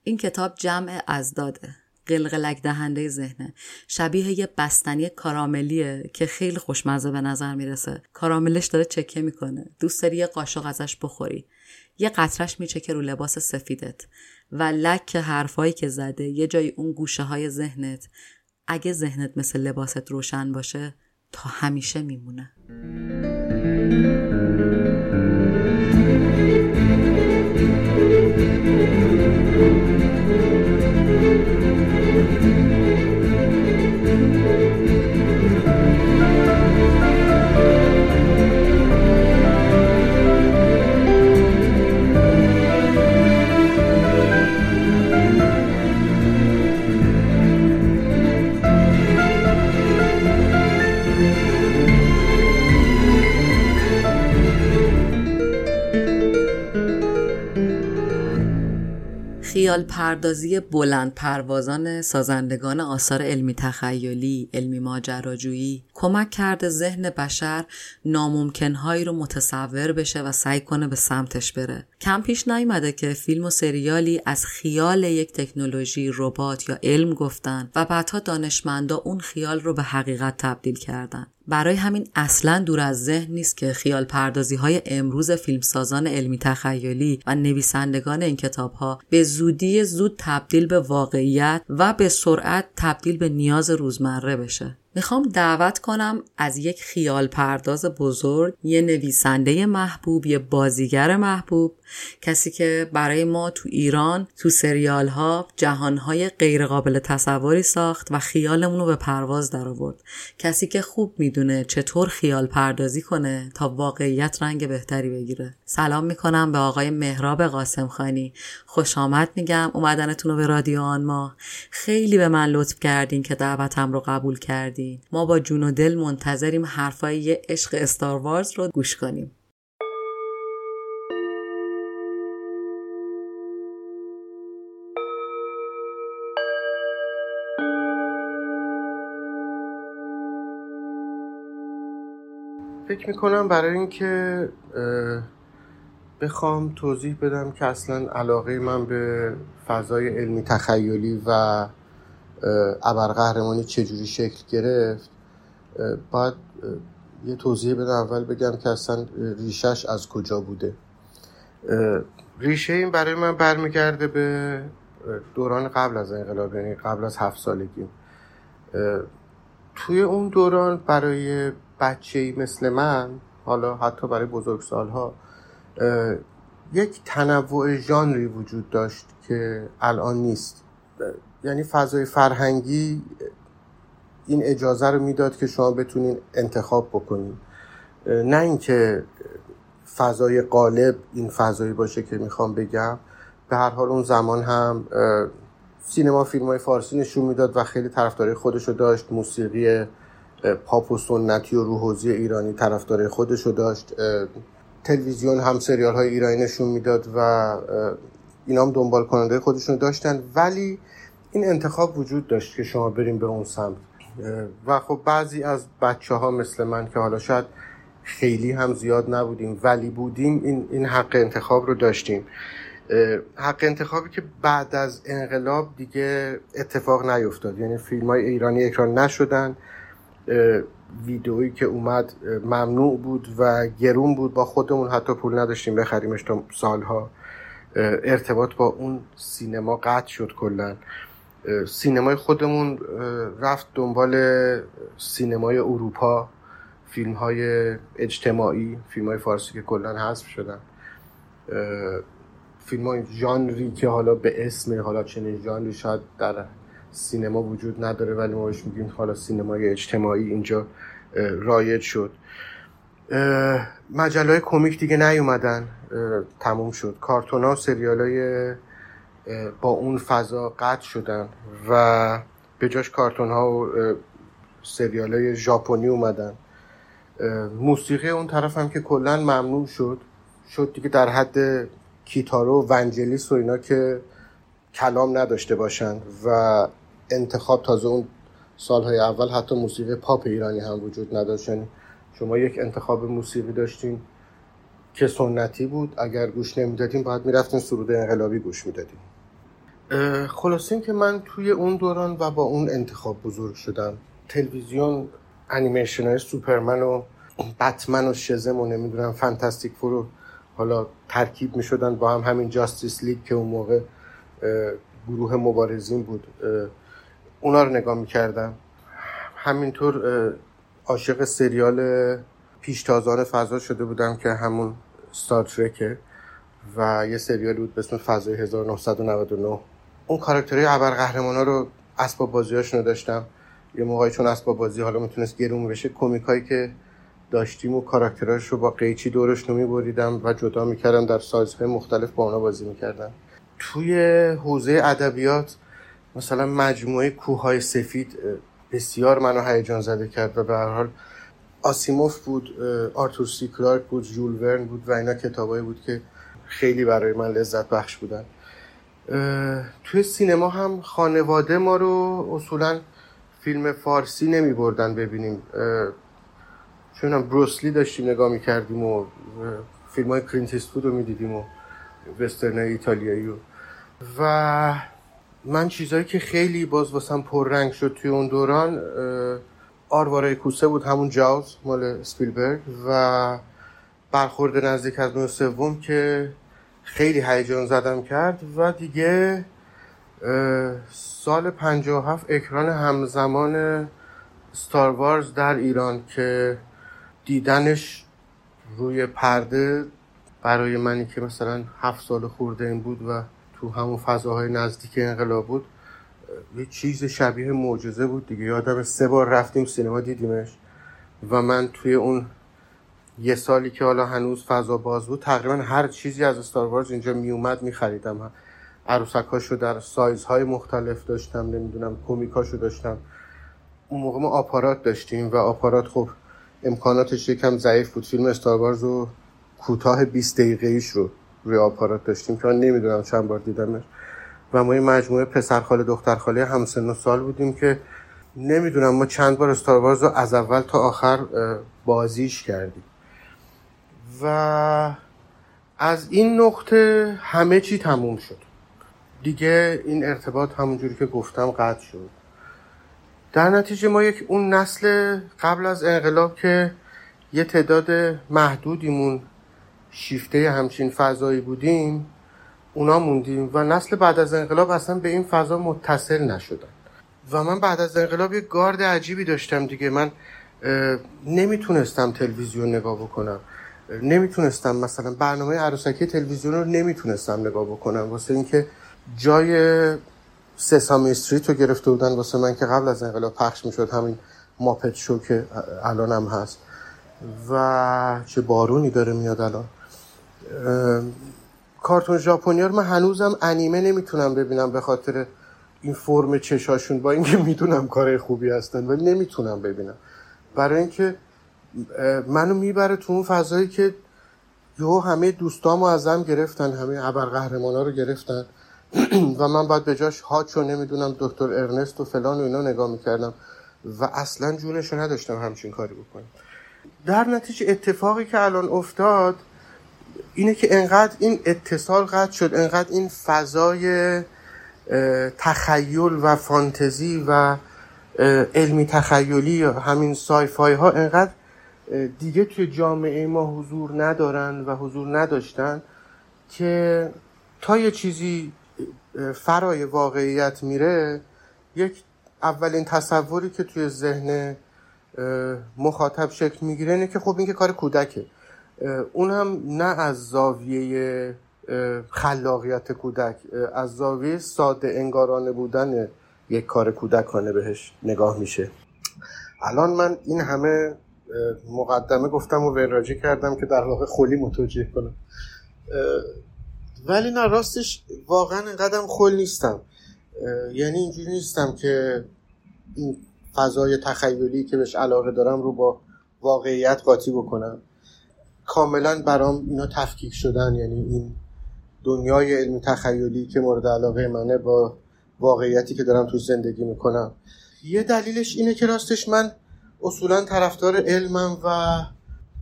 این کتاب جمع ازداده. قلقلک دهنده ذهنه. شبیه یه بستنی کاراملیه که خیلی خوشمزه به نظر می‌رسه. کاراملش داره چکه می‌کنه. دوست داری یه قاشق ازش بخوری. یه قطرش میچکه رو لباس سفیدت. و لک حرفایی که زده یه جای اون گوشه های ذهنت. اگه ذهنت مثل لباست روشن باشه تا همیشه میمونه. خیال پردازی بلند پروازان سازندگان آثار علمی تخیلی، علمی ماجراجویی کمک کرده ذهن بشر ناممکنهایی رو متصور بشه و سعی کنه به سمتش بره. کم پیش نیامده که فیلم و سریالی از خیال یک تکنولوژی، ربات یا علم گفتن و بعدها دانشمندا اون خیال رو به حقیقت تبدیل کردن. برای همین اصلا دور از ذهن نیست که خیال پردازی های امروز فیلمسازان علمی تخیلی و نویسندگان این کتاب ها به زودی زود تبدیل به واقعیت و به سرعت تبدیل به نیاز روزمره بشه. می‌خوام دعوت کنم از یک خیال پرداز بزرگ یه نویسنده محبوب یه بازیگر محبوب کسی که برای ما تو ایران تو سریال ها جهان های غیر قابل تصوری ساخت و خیالمون رو به پرواز در آورد کسی که خوب می‌دونه چطور خیال پردازی کنه تا واقعیت رنگ بهتری بگیره. سلام می‌کنم به آقای مهراب قاسم خانی. خوش آمد میگم. اومدنتون رو به رادیو آن ما. خیلی به من لطف کردین که دعوتم رو قبول کردین. ما با جون و دل منتظریم حرفای یه عشق استاروارز رو گوش کنیم. فکر می‌کنم برای اینکه بخوام توضیح بدم که اصلا علاقه من به فضای علمی تخیلی و ابرقهرمانی چجوری شکل گرفت باید یه توضیح بدم. اول بگم که اصلا ریشش از کجا بوده. ریشه این برای من برمیگرده به دوران قبل از انقلاب یعنی قبل از هفت سالگی. توی اون دوران برای بچه مثل من حالا حتی برای بزرگسالها یک تنوع ژانری وجود داشت که الان نیست. یعنی فضای فرهنگی این اجازه رو می‌داد که شما بتونین انتخاب بکنین. نه اینکه فضای قالب این فضایی باشه که می‌خوام بگم به هر حال اون زمان هم سینما فیلم های فارسی نشون می‌داد و خیلی طرفداری خودشو داشت موسیقی پاپ و سنتی و روحوزی ایرانی طرفدار خودشو داشت. تلویزیون هم سریال های ایرانی نشون می‌داد و اینا هم دنبال کننده خودشون داشتن. ولی این انتخاب وجود داشت که شما بریم به اون سمت. و خب بعضی از بچه ها مثل من که حالا شاید خیلی هم زیاد نبودیم ولی بودیم این, این حق انتخاب رو داشتیم. حق انتخابی که بعد از انقلاب دیگه اتفاق نیفتاد. یعنی فیلم های ایرانی اکران نشدن. ویدئویی که اومد ممنوع بود و گرون بود. با خودمون حتی پول نداشتیم بخریمش تا سالها. ارتباط با اون سینما قطع شد کلا. سینمای خودمون رفت دنبال سینمای اروپا فیلم های اجتماعی فیلم های فارسی که کلا حذف شدن. فیلم های ژانری که حالا به اسم حالا چنین ژانری شاید در سینما وجود نداره ولی ما بهش میگیم حالا سینمای اجتماعی اینجا رایج شد. مجله های کمیک دیگه نیومدن تموم شد. کارتون ها و سریال های با اون فضا قطع شدن و به جاش کارتون ها و سریال های ژاپنی اومدن. موسیقی اون طرف هم که کلا ممنوع شد. شد دیگه در حد کیتارو و ونجلیس و اینا که کلام نداشته باشن و انتخاب تازه اون سالهای اول حتی موسیقی پاپ ایرانی هم وجود نداشت. یعنی شما یک انتخاب موسیقی داشتین که سنتی بود اگر گوش نمی‌دادیم باید می‌رفتین سرود انقلابی گوش می‌دادیم خلاصین که من توی اون دوران و با اون انتخاب بزرگ شدم. تلویزیون انیمیشن های سوپرمن و بتمن و شزم و نمی‌دونم فانتاستیک فورو حالا ترکیب می‌شدن با هم همین جاستیس لیگ که اون موقع گروه مبارزین بود. اونا رو نگاه می‌کردم. همینطور عاشق سریال پیشتازان فضا شده بودم که همون ستار و یه سریال بود به اسم فضای 1999 اون کاراکترهای ابرقهرمانا رو اسباب بازیاشون رو داشتم یه موقعی چون اسباب بازی حالا می‌تونست گرون بشه کمیکایی که داشتیم و کاراکتراش رو با قیچی دورش نمی بریدم و جدا می‌کردم در سایزهای مختلف با اونا بازی می‌کردم. توی حوزه ادبیات مثلا مجموعه کوههای سفید بسیار منو هیجان زده کرد و به هر حال آسیموف بود آرتور سی کلارک بود جول ورن بود و اینا کتابایی بود که خیلی برای من لذت بخش بودن. توی سینما هم خانواده ما رو اصولا فیلم فارسی نمی بردن ببینیم. چون هم بروسلی داشتیم نگاه می کردیم و فیلم های کلینت رو می دیدیم و وسترن ایتالیایی و من چیزایی که خیلی باز واسم پررنگ شد توی اون دوران آرواره کوسه بود همون جاوز مال سپیلبرگ و برخورد نزدیک از نوع سوم که خیلی هیجان زدم کرد و دیگه سال 57 اکران همزمان ستار وارز در ایران که دیدنش روی پرده برای منی که مثلا هفت سال خورده این بود و تو همون فضاهای نزدیک انقلاب بود یه چیز شبیه معجزه بود دیگه. یادم سه بار رفتیم سینما دیدیمش و من توی اون یه سالی که حالا هنوز فضا باز بود تقریبا هر چیزی از استار وارز اینجا می اومد می خریدم عروسکاشو در سایزهای مختلف داشتم نمی‌دونم کمیکاشو داشتم. اون موقع ما آپارات داشتیم و آپارات خب امکاناتش یکم ضعیف بود. فیلم استار وارز رو کوتاه 20 دقیقه ایش رو روی آپارات داشتیم که من نمی‌دونم چند بار دیدمش. و ما یه مجموعه پسرخاله دخترخاله همسن و سال بودیم که نمی‌دونم ما چند بار استار وارز رو از اول تا آخر بازیش کردیم. و از این نقطه همه چی تموم شد. دیگه این ارتباط همونجوری که گفتم قطع شد. در نتیجه ما یک اون نسل قبل از انقلاب که یه تعداد محدودیمون شیفته همچین فضایی بودیم اونا موندیم و نسل بعد از انقلاب اصلا به این فضا متصل نشدن. و من بعد از انقلاب یه گارد عجیبی داشتم دیگه. من نمی‌تونستم تلویزیون نگاه بکنم. نمی‌تونستم مثلا برنامه عروسکی تلویزیون رو نمی‌تونستم نگاه بکنم. واسه اینکه جای سسامی استریت رو گرفته بودن. واسه من که قبل از انقلاب پخش می‌شد همین ماپت شو که الان هم هست. و چه بارونی داره میاد الان. کارتون ژاپنیا رو من هنوزم انیمه نمی‌تونم ببینم به خاطر این فرم چشاشون با اینکه می‌دونم کار خوبی هستن ولی نمی‌تونم ببینم. برای اینکه منو می‌بره تو اون فضایی که یهو همه دوستامو ازم گرفتن همه ابرقهرمانا رو گرفتن. و من باید به جاش هاچو نمی‌دونم دکتر ارنست و فلان و اینا نگاه می‌کردم. و اصلا جونش رو نداشتم همچین کاری بکنم. در نتیجه اتفاقی که الان افتاد اینه که انقدر این اتصال قطع شد انقدر این فضای تخیل و فانتزی و علمی تخیلی همین سایفای ها انقدر دیگه توی جامعه ما حضور ندارن و حضور نداشتن که تا یه چیزی فرای واقعیت میره یک اولین تصوری که توی ذهن مخاطب شکل می‌گیره اینه که خب این که کار کودکه. اون هم نه از زاویه خلاقیت کودک از زاویه ساده انگارانه بودن یک کار کودکانه بهش نگاه میشه. الان من این همه مقدمه گفتم و وراجی کردم که در واقع خلی متوجه کنم. ولی نه راستش واقعا اینقدرم خل نیستم. یعنی اینجوری نیستم که این فضای تخیلی که بهش علاقه دارم رو با واقعیت قاطی بکنم. کاملا برام اینا تفکیک شدن. یعنی این دنیای علمی تخیلی که مورد علاقه منه با واقعیتی که دارم تو زندگی می‌کنم. یه دلیلش اینه که راستش من اصولا طرفدار علمم و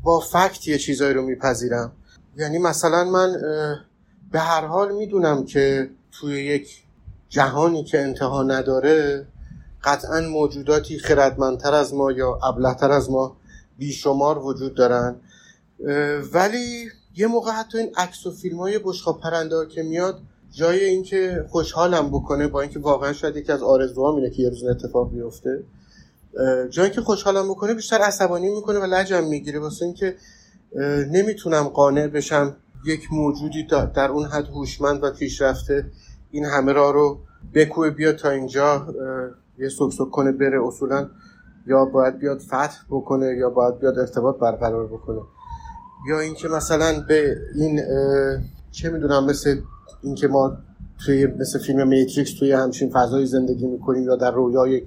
با فکت یه چیزایی رو میپذیرم. یعنی مثلا من به هر حال می‌دونم که توی یک جهانی که انتها نداره قطعا موجوداتی خردمندتر از ما یا ابلهتر از ما بیشمار وجود دارن. ولی یه موقع حتی این عکس و فیلم های بشخاب پرنده که میاد جای اینکه خوشحالم بکنه با اینکه واقعا شاید یکی از آرزوهام اینه که یه روز اتفاق بیفته جایی که خوشحالم بکنه بیشتر عصبانی می‌کنه و لجم می‌گیره. واسه اینکه نمی‌تونم قانع بشم یک موجودی در اون حد هوشمند و پیشرفته این همه را رو بکوه بیاد تا اینجا یه سک کنه بره اصولا یا باید بیاد فتح بکنه یا باید بیاد ارتباط برقرار بکنه. یا اینکه مثلا به این چه می‌دونم مثل اینکه ما توی مثل فیلم میتریکس توی همچین فضای زندگی می‌کنیم یا در رویای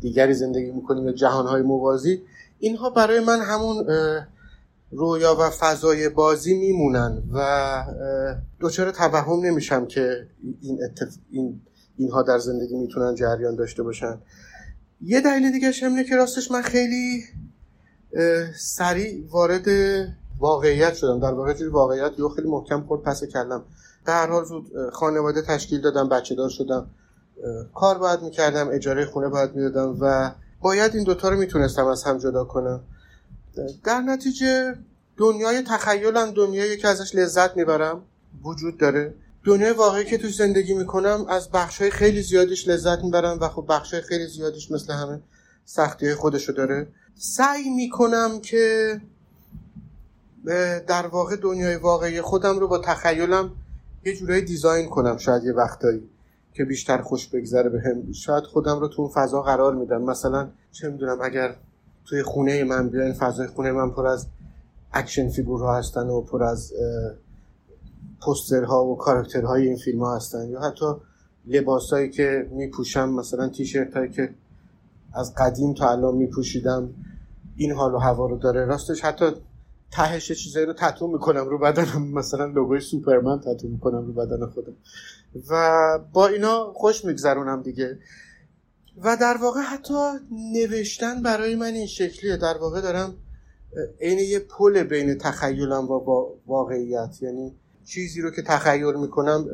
دیگری زندگی می‌کنیم یا جهانهای موازی اینها برای من همون رویا و فضای بازی میمونن و دوچار توهم نمیشم که این, اتف... این اینها در زندگی می‌تونن جریان داشته باشن. یه دلیل دیگه همینه که راستش من خیلی سریع وارد واقعیت شدم. در واقع جوری واقعیت رو خیلی محکم خورد پس کلم در حال زود خانواده تشکیل دادم بچه دار شدم کار باید می‌کردم اجاره خونه باید می‌دادم و باید این دوتا رو می‌تونستم از هم جدا کنم. در نتیجه دنیای تخیلم دنیایی که ازش لذت می‌برم. وجود داره. دنیای واقعی که توش زندگی می‌کنم از بخشای خیلی زیادیش لذت می‌برم و خب بخشای خیلی زیادیش مثل همه سختی خودشو داره. سعی می‌کنم که در واقع دنیای واقعی خودم رو با تخیلم یه جورایی دیزاین کنم شاید یه وقتایی که بیشتر خوش بگذره به هم شاید خودم رو تو اون فضا قرار میدم. مثلا چه می‌دونم اگر توی خونه من بیاین فضای خونه من پر از action figure ها هستن و پر از پوسترها و کاراکترهای این فیلم ها هستن. یا حتی لباسایی که میپوشم مثلا تیشرت هایی که از قدیم تا الان میپوشیدم این حال و هوا رو داره. راستش حتی تهش چیزایی رو تتو می‌کنم رو بدنم مثلا لوگوی سوپرمن تتو می‌کنم رو بدن خودم. و با اینا خوش میگذرونم دیگه. و در واقع حتی نوشتن برای من این شکلیه. در واقع دارم عین یه پل بین تخیلم و واقعیت. یعنی چیزی رو که تخیل می‌کنم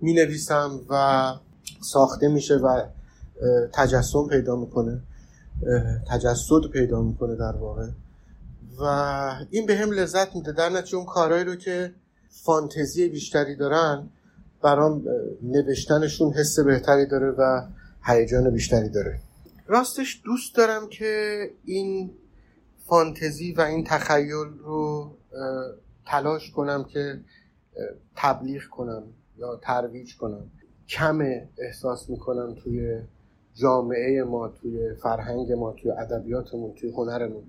می‌نویسم و ساخته میشه و تجسم پیدا می‌کنه. تجسد پیدا می‌کنه در واقع. و این به هم لذت میده. در نتیجه اون کارهایی رو که فانتزی بیشتری دارن برام نوشتنشون حس بهتری داره و هیجان بیشتری داره. راستش دوست دارم که این فانتزی و این تخیل رو تلاش کنم که تبلیغ کنم یا ترویج کنم. کم احساس می‌کنم توی جامعه ما توی فرهنگ ما توی ادبیاتمون توی هنرمون.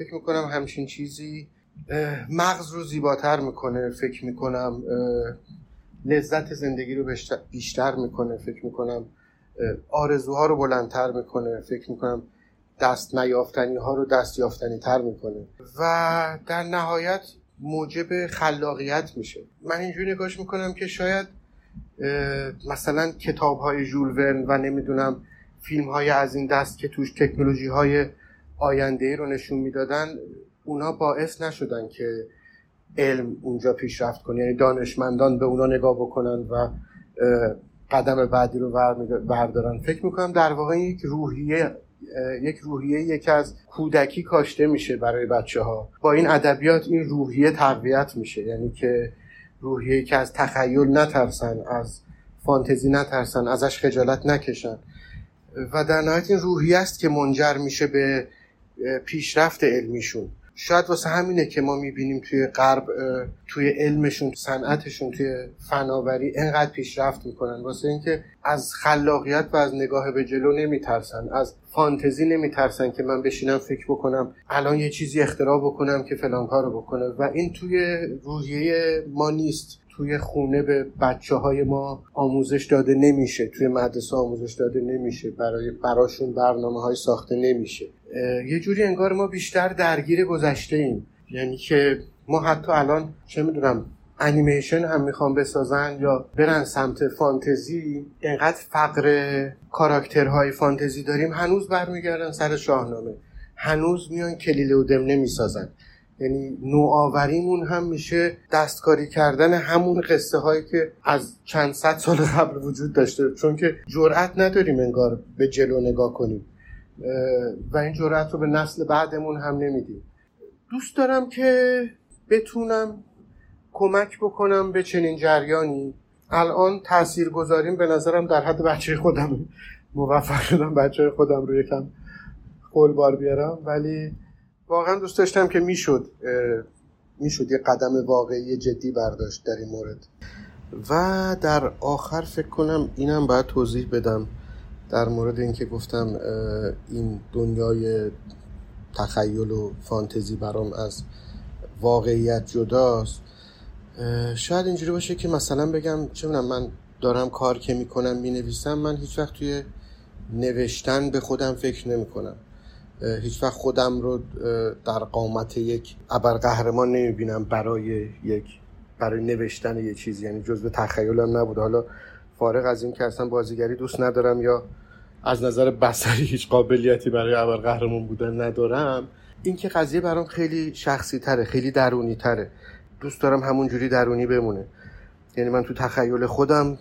فکر می‌کنم همچین چیزی مغز رو زیباتر می‌کنه فکر می‌کنم لذت زندگی رو بیشتر می‌کنه فکر می‌کنم آرزوها رو بلندتر می‌کنه فکر می‌کنم دست نیافتنی ها رو دست یافتنی تر می‌کنه. و در نهایت موجب خلاقیت میشه. من اینجوری نگاش می‌کنم که شاید مثلا کتاب های جول ورن و نمی‌دونم فیلم های از این دست که توش تکنولوژی های آینده ای رو نشون می‌دادن اونا باعث نشدن که علم اونجا پیشرفت کنه. یعنی دانشمندان به اونا نگاه بکنن و قدم بعدی رو بردارن. فکر می‌کنم در واقع یک روحیه یک روحیه یکی از کودکی کاشته میشه برای بچه ها با این ادبیات این روحیه تقویت میشه. یعنی که روحیه که از تخیل نترسن از فانتزی نترسن ازش خجالت نکشن. و در نهایت این روحیه است که منجر میشه به پیشرفت علمیشون. شاید واسه همینه که ما می‌بینیم توی غرب توی علمشون صنعتشون توی فناوری انقدر پیشرفت می‌کنن. واسه اینکه از خلاقیت و از نگاه به جلو نمیترسن. از فانتزی نمیترسن که من بشینم فکر بکنم الان یه چیزی اختراع بکنم که فلان کارو بکنه. و این توی روحیه ما نیست. توی خونه به بچه های ما آموزش داده نمیشه. توی مدرسه آموزش داده نمیشه. برای براشون برنامه های ساخته نمیشه. یه جوری انگار ما بیشتر درگیر گذشته ایم. یعنی که ما حتی الان چه می‌دونم انیمیشن هم می‌خوام بسازن یا برن سمت فانتزی. انقدر فقر کاراکترهای فانتزی داریم هنوز برمیگردن سر شاهنامه. هنوز میان کلیله و دمنه می‌سازن یعنی نوآوریمون هم میشه دستکاری کردن همون قصه هایی که از چند صد سال قبل وجود داشته. چون که جرأت نداریم انگار به جلو نگاه کنیم. و این جرأت رو به نسل بعدمون هم نمیدیم. دوست دارم که بتونم کمک بکنم به چنین جریانی. الان تأثیر گذاریم به نظرم در حد بچه خودم. موفق شدم بچه خودم رو یکم بار بیارم. ولی واقعا دوست داشتم که می‌شد می‌شد یه قدم واقعی جدی برداشت در این مورد. و در آخر فکر کنم اینم باید توضیح بدم. در مورد اینکه گفتم این دنیای تخیل و فانتزی برام از واقعیت جداست شاید اینجوری باشه که مثلا بگم چه من دارم کار که می‌کنم می‌نویسم من هیچ وقت توی نوشتن به خودم فکر نمی کنم هیچ وقت خودم رو در قامت یک ابرقهرمان نمی‌بینم برای یک برای نوشتن یه چیزی یعنی جزء تخیلم نبود حالا فارغ از این که اصلا بازیگری دوست ندارم یا از نظر بصری هیچ قابلیتی برای ابرقهرمان بودن ندارم این که قضیه برام خیلی شخصی تره خیلی درونی تره. دوست دارم همونجوری درونی بمونه. یعنی من تو تخیل خودم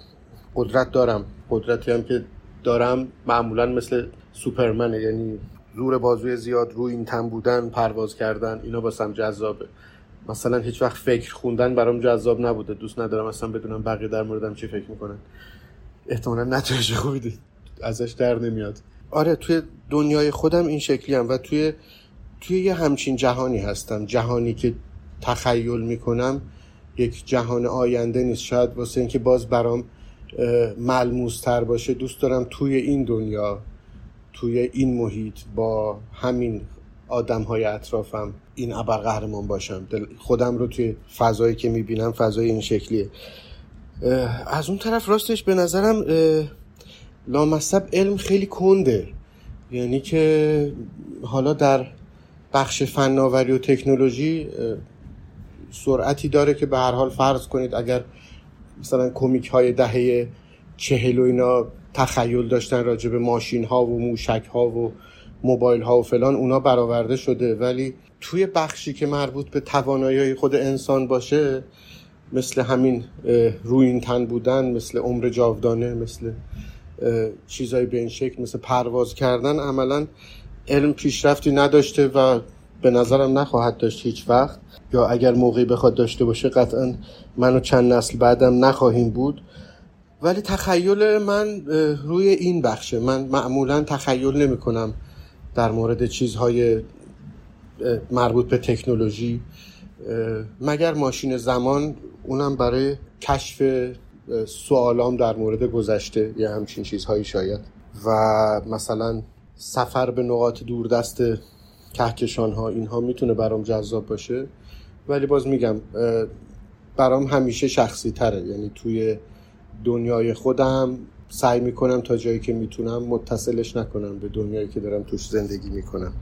قدرت دارم. قدرتی هم که دارم معمولا مثل سوپرمنه. یعنی زور بازوی زیاد روی این تن بودن پرواز کردن اینا واسم جذابه. مثلا هیچ وقت فکر خوندن برام جذاب نبوده. دوست ندارم اصلا بدونم بقیه در موردم چی فکر می‌کنن. احتمالا نتایج خوبی ازش در نمیاد. آره توی دنیای خودم این شکلی هم و توی توی یه همچین جهانی هستم. جهانی که تخیل می‌کنم یک جهان آینده نیست. شاید واسه اینکه باز برام ملموس تر باشه دوست دارم توی این دنیا توی این محیط با همین آدم های اطرافم این ابرقهرمان باشم. خودم رو توی فضایی که می‌بینم فضای این شکلیه. از اون طرف راستش به نظرم لامصب علم خیلی کنده. یعنی که حالا در بخش فناوری و تکنولوژی سرعتی داره که به هر حال فرض کنید اگر مثلا کمیک های دهه چهل و اینا تخیل داشتن راجع به ماشین ها و موشک ها و موبایل ها و فلان اونا برآورده شده ولی توی بخشی که مربوط به توانایی خود انسان باشه مثل همین روی این تن بودن مثل عمر جاودانه مثل چیزایی به این شکل مثل پرواز کردن عملا علم پیشرفتی نداشته و به نظرم نخواهد داشت هیچ وقت. یا اگر موقعی بخواد داشته باشه قطعا من و چند نسل بعدم نخواهیم بود. ولی تخیل من روی این بخشه. من معمولا تخیل نمی کنم در مورد چیزهای مربوط به تکنولوژی. مگر ماشین زمان اونم برای کشف سوالام در مورد گذشته یا همچین چیزهایی شاید؟ و مثلا سفر به نقاط دوردست کهکشان ها اینها می‌تونه برام جذاب باشه. ولی باز میگم برام همیشه شخصی تره یعنی توی دنیای خودم سعی می‌کنم تا جایی که می‌تونم متصلش نکنم به دنیایی که دارم توش زندگی می‌کنم.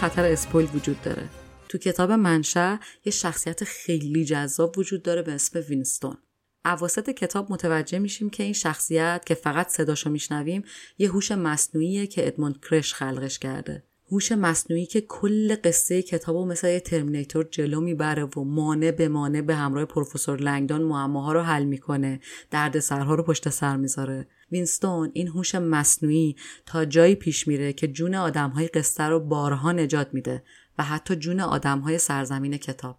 خطر spoil وجود داره. تو کتاب منشأ یه شخصیت خیلی جذاب وجود داره به اسم وینستون. اواسط کتاب متوجه میشیم که این شخصیت که فقط صداشو میشنویم یه هوش مصنوعیه که ادموند کرش خلقش کرده. هوش مصنوعی که کل قصه کتاب و مثل یه ترمینیتور جلو می‌بره و مانع به مانع به همراه پروفسور لنگدان معماها رو حل می‌کنه. درد سرها رو پشت سر می‌ذاره. وینستون این هوش مصنوعی تا جایی پیش میره که جون آدمهای قصه رو بارها نجات میده و حتی جون آدمهای سرزمین کتاب.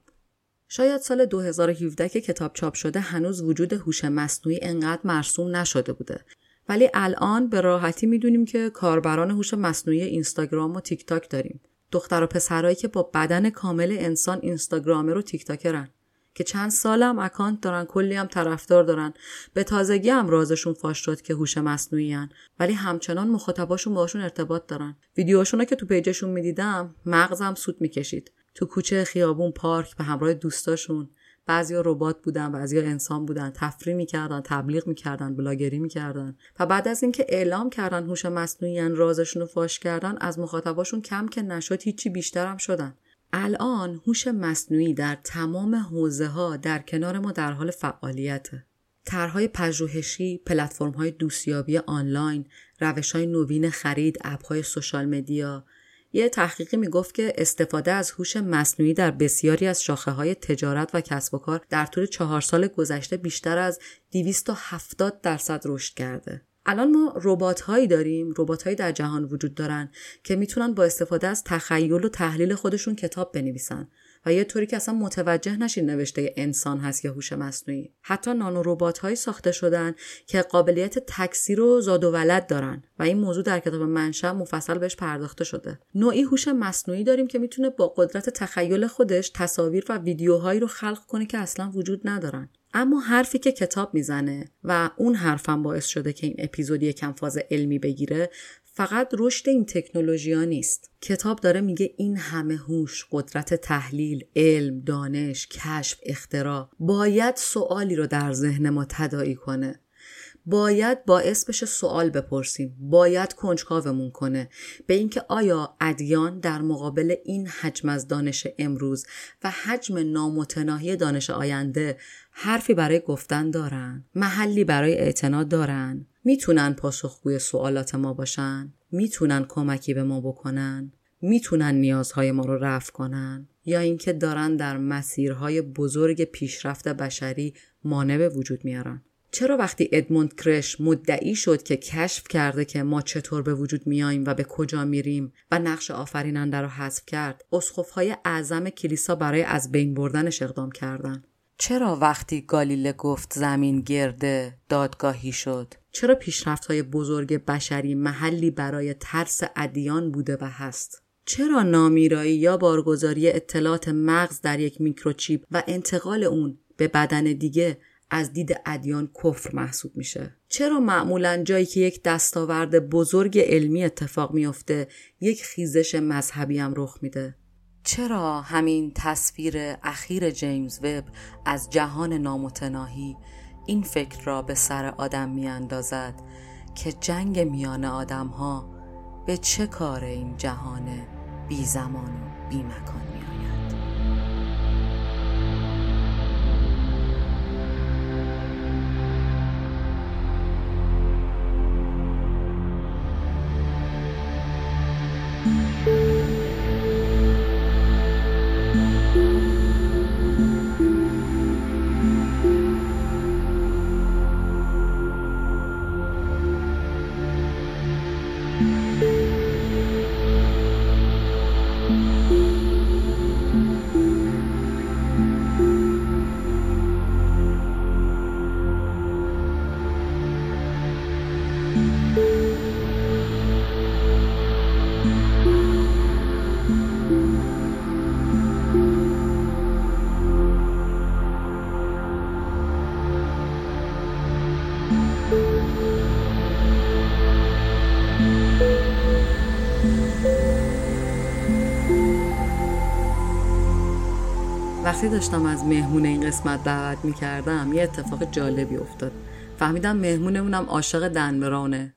شاید سال 2017 که کتاب چاپ شده هنوز وجود هوش مصنوعی انقدر مرسوم نشده بوده. ولی الان به راحتی می‌دونیم که کاربران هوش مصنوعی اینستاگرام و تیک تاک داریم. دختر و پسرهایی که با بدن کامل انسان اینستاگرامر و تیک تاکرن. که چند سالم اکانت دارن کلی هم طرفدار دارن. به تازگی هم رازشون فاش شد که هوش مصنوعی هن. ولی همچنان مخاطباشون باشون ارتباط دارن. ویدیوهاشون که تو پیجشون می‌دیدم مغزم سود می‌کشید. تو کوچه خیابون پارک به همراه دوستاشون. بعضیا ربات بودن بعضیا انسان بودن. تفریح می‌کردن تبلیغ می‌کردن بلاگری می‌کردن. و بعد از اینکه اعلام کردن هوش مصنوعی رازشون رو فاش کردن از مخاطباشون کم که نشد هیچی بیشترم شدن. الان هوش مصنوعی در تمام حوزه ها در کنار ما در حال فعالیته طرحهای پژوهشی، های دوستیابی آنلاین، های نوین خرید، های سوشال مدیا، یه تحقیقی می‌گفت که استفاده از هوش مصنوعی در بسیاری از شاخه های تجارت و کسب و کار در طول چهار سال گذشته بیشتر از 270 درصد رشد کرده. الان ما ربات هایی داریم ربات هایی در جهان وجود دارن که می‌تونن با استفاده از تخیل و تحلیل خودشون کتاب بنویسن و یه طوری که اصلا متوجه نشین نوشته انسان هست یا هوش مصنوعی. حتی نانو ربات هایی ساخته شدن که قابلیت تکثیر و زاد و ولد دارن و این موضوع در کتاب منشأ مفصل بهش پرداخته شده. نوعی هوش مصنوعی داریم که می‌تونه با قدرت تخیل خودش تصاویر و ویدیوهایی رو خلق کنه که اصلا وجود ندارن. اما حرفی که کتاب می‌زنه و اون حرفم باعث شده که این اپیزود یکم فاز علمی بگیره فقط رشد این تکنولوژی ها نیست. کتاب داره میگه این همه هوش قدرت تحلیل علم دانش کشف اختراع باید سوالی رو در ذهن ما تداعی کنه. باید باعث بشه سوال بپرسیم. باید کنجکاومون کنه. به اینکه آیا ادیان در مقابل این حجم از دانش امروز و حجم نامتناهی دانش آینده حرفی برای گفتن دارن؟ محلی برای اعتنا دارن؟ می‌تونن پاسخگوی سوالات ما باشن؟ می‌تونن کمکی به ما بکنن؟ می‌تونن نیازهای ما رو رفع کنن؟ یا اینکه دارن در مسیرهای بزرگ پیشرفت بشری مانع به وجود میارن؟ چرا وقتی ادموند کرش مدعی شد که کشف کرده که ما چطور به وجود میاییم و به کجا میریم و نقش آفریننده رو حذف کرد اسخفهای اعظم کلیسا برای از بین بردنش اقدام کردند. چرا وقتی گالیله گفت زمین گرده دادگاهی شد؟ چرا پیشرفت های بزرگ بشری محلی برای ترس ادیان بوده و هست؟ چرا نامیرایی یا بارگذاری اطلاعات مغز در یک میکروچیپ و انتقال اون به بدن دیگه از دید ادیان کفر محسوب میشه. چرا معمولا جایی که یک دستاورد بزرگ علمی اتفاق میافته یک خیزش مذهبی هم رخ میده؟ چرا همین تصویر اخیر جیمز وب از جهان نامتناهی این فکر را به سر آدم می اندازد که جنگ میان آدم ها به چه کار این جهان بی زمان و بی مکان وقتی داشتم از مهمون این قسمت دعوت می کردم یه اتفاق جالبی افتاد. فهمیدم مهمونمونم عاشق دن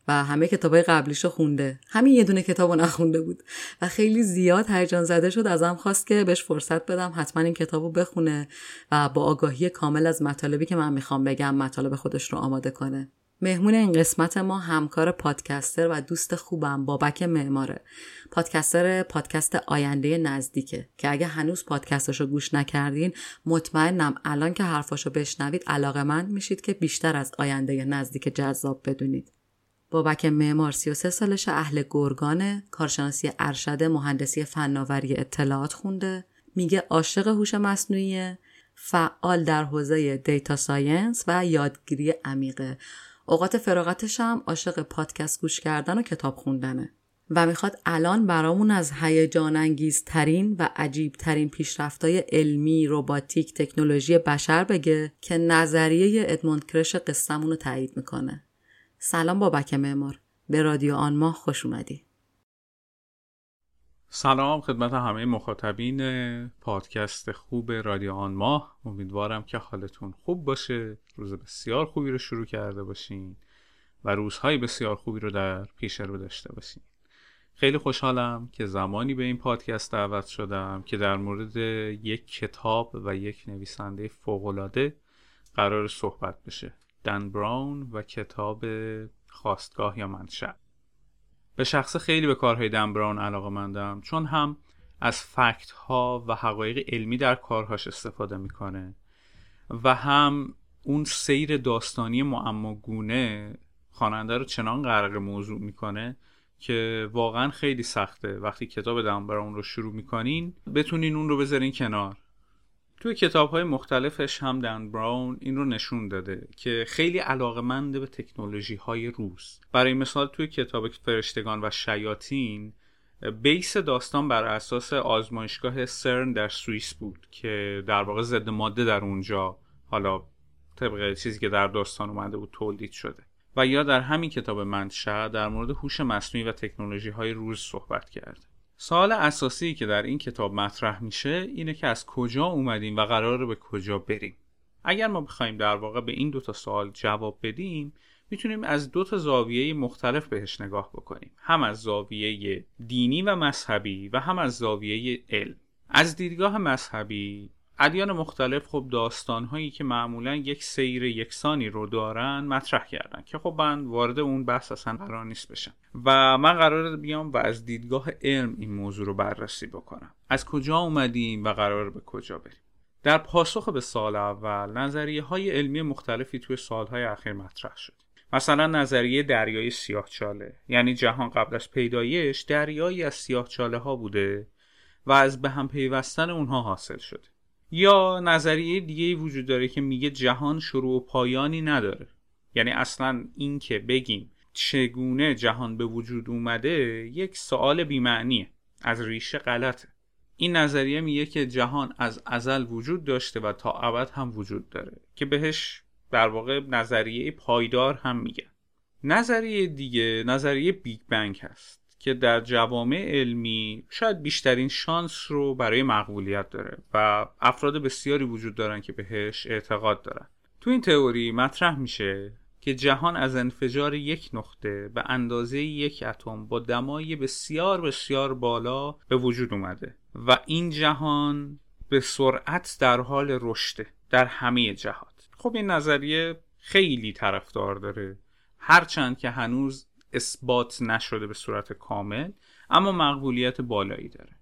و همه کتابای قبلیشو خونده. همین یه دونه کتابو نخونده بود و خیلی زیاد هیجان زده شد. ازم خواست که بهش فرصت بدم حتما این کتابو بخونه و با آگاهی کامل از مطالبی که من می‌خوام بگم مطالب خودش رو آماده کنه. مهمون این قسمت ما همکار پادکستر و دوست خوبم بابک معماره. پادکستر پادکست آینده نزدیکه که اگه هنوز پادکستاشو گوش نکردین مطمئنم الان که حرفاشو بشنوید علاقه مند میشید که بیشتر از آینده نزدیک جذاب بدونید. بابک معمار 33 سالش اهل گرگانه کارشناسی ارشد مهندسی فناوری اطلاعات خونده. میگه عاشق هوش مصنوعی فعال در حوزه data science و یادگیری عمیقه. اوقات فراغتش هم عاشق پادکست گوش کردن و کتاب خوندنه و می‌خواد الان برامون از هیجان ترین و عجیب ترین پیشرفتای علمی، روباتیک، تکنولوژی بشر بگه که نظریه ادموند کرش قصهمون رو تایید می‌کنه. سلام بابک معمار. به رادیو آن ماه خوش اومدی. سلام خدمت همه مخاطبین پادکست خوب رادیو آن ماه. امیدوارم که حالتون خوب باشه روز بسیار خوبی رو شروع کرده باشین و روزهای بسیار خوبی رو در پیش رو داشته باشین. خیلی خوشحالم که زمانی به این پادکست دعوت شدم که در مورد یک کتاب و یک نویسنده فوقالعاده قرار صحبت بشه. دن براون و کتاب خواستگاه یا منشأ. به شخص خیلی به کارهای دن براون علاقه مندم چون هم از فکت ها و حقایق علمی در کارهاش استفاده می‌کنه و هم اون سیر داستانی معماگونه خواننده رو چنان غرق موضوع می‌کنه که واقعا خیلی سخته. وقتی کتاب دن براون رو شروع می‌کنین بتونین اون رو بذارین کنار. توی کتاب های مختلفش هم دن براون این رو نشون داده که خیلی علاقمنده به تکنولوژی های روز برای مثال توی کتاب فرشتگان و شیاطین بیس داستان بر اساس آزمایشگاه سرن در سوئیس بود که در واقع ضد ماده در اونجا حالا طبق چیزی که در داستان اومده بود تولید شده. و یا در همین کتاب منشأ در مورد هوش مصنوعی و تکنولوژی های روز صحبت کرده. سوال اساسی که در این کتاب مطرح میشه اینه که از کجا اومدیم و قرار به کجا بریم. اگر ما بخوایم در واقع به این دو تا سوال جواب بدیم می‌تونیم از دو تا زاویه مختلف بهش نگاه بکنیم. هم از زاویه دینی و مذهبی و هم از زاویه علم. از دیدگاه مذهبی ادیان مختلف خب داستانهایی که معمولا یک سیر یکسانی رو دارن مطرح کردن که خب من وارد اون بحث اصلا قرار نیست بشم. و من قرار بیام و از دیدگاه علم این موضوع رو بررسی بکنم. از کجا اومدیم و قرار به کجا بریم؟ در پاسخ به سال اول نظریه های علمی مختلفی توی سالهای اخیر مطرح شد. مثلا نظریه دریای سیاهچاله یعنی جهان قبل از پیدایش دریایی از سیاهچاله ها بوده و از به هم پیوستن اونها حاصل شده. یا نظریه دیگه وجود داره که میگه جهان شروع و پایانی نداره. یعنی اصلا این که بگیم چگونه جهان به وجود اومده یک سوال بیمعنیه. از ریشه غلطه. این نظریه میگه که جهان از ازل وجود داشته و تا ابد هم وجود داره. که بهش در واقع نظریه پایدار هم میگه نظریه دیگه نظریه بیگ بنگ هست. که در جوامع علمی شاید بیشترین شانس رو برای مقبولیت داره و افراد بسیاری وجود دارن که بهش اعتقاد دارن. تو این تئوری مطرح میشه که جهان از انفجار یک نقطه به اندازه یک اتم با دمای بسیار بسیار بالا به وجود اومده و این جهان به سرعت در حال رشده در همه جهات. خب این نظریه خیلی طرفدار داره. هرچند که هنوز اثبات نشده به صورت کامل اما مقبولیت بالایی داره.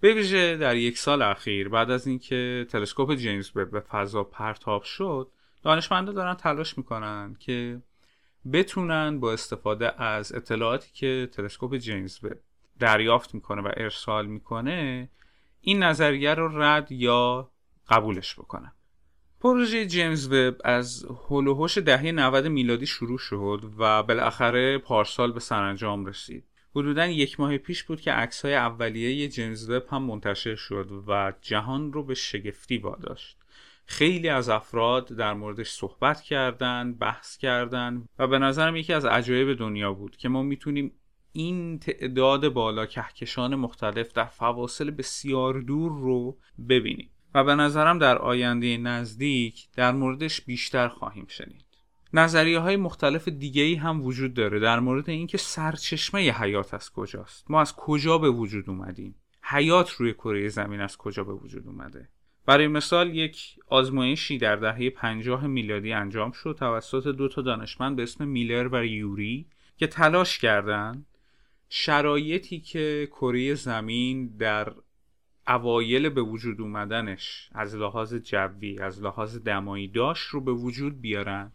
به ویژه در یک سال اخیر بعد از اینکه تلسکوپ جیمز به فضا پرتاب شد دانشمندا دارن تلاش می‌کنن که بتونن با استفاده از اطلاعاتی که تلسکوپ جیمز وب دریافت می‌کنه و ارسال می‌کنه این نظریه رو رد یا قبولش بکنن. پروژه جیمز وب از هلوهوش دهه 90 میلادی شروع شد و بالاخره پارسال به سرانجام رسید. حدودا یک ماه پیش بود که عکس های اولیه جیمز وب هم منتشر شد و جهان رو به شگفتی واداشت. خیلی از افراد در موردش صحبت کردن، بحث کردن و به نظرم یکی از عجایب دنیا بود که ما می‌تونیم این تعداد بالا کهکشان مختلف در فواصل بسیار دور رو ببینیم. و به نظرم در آینده نزدیک در موردش بیشتر خواهیم شنید. نظریه های مختلف دیگه ای هم وجود داره در مورد اینکه سرچشمه حیات از کجاست. ما از کجا به وجود اومدیم؟ حیات روی کره زمین از کجا به وجود اومده؟ برای مثال یک آزمایشی در دهه 50 میلادی انجام شد توسط دو تا دانشمند به اسم میلر و یوری که تلاش کردند شرایطی که کره زمین در اوایل به وجود اومدنش از لحاظ جوی از لحاظ دمایی داشت رو به وجود بیارن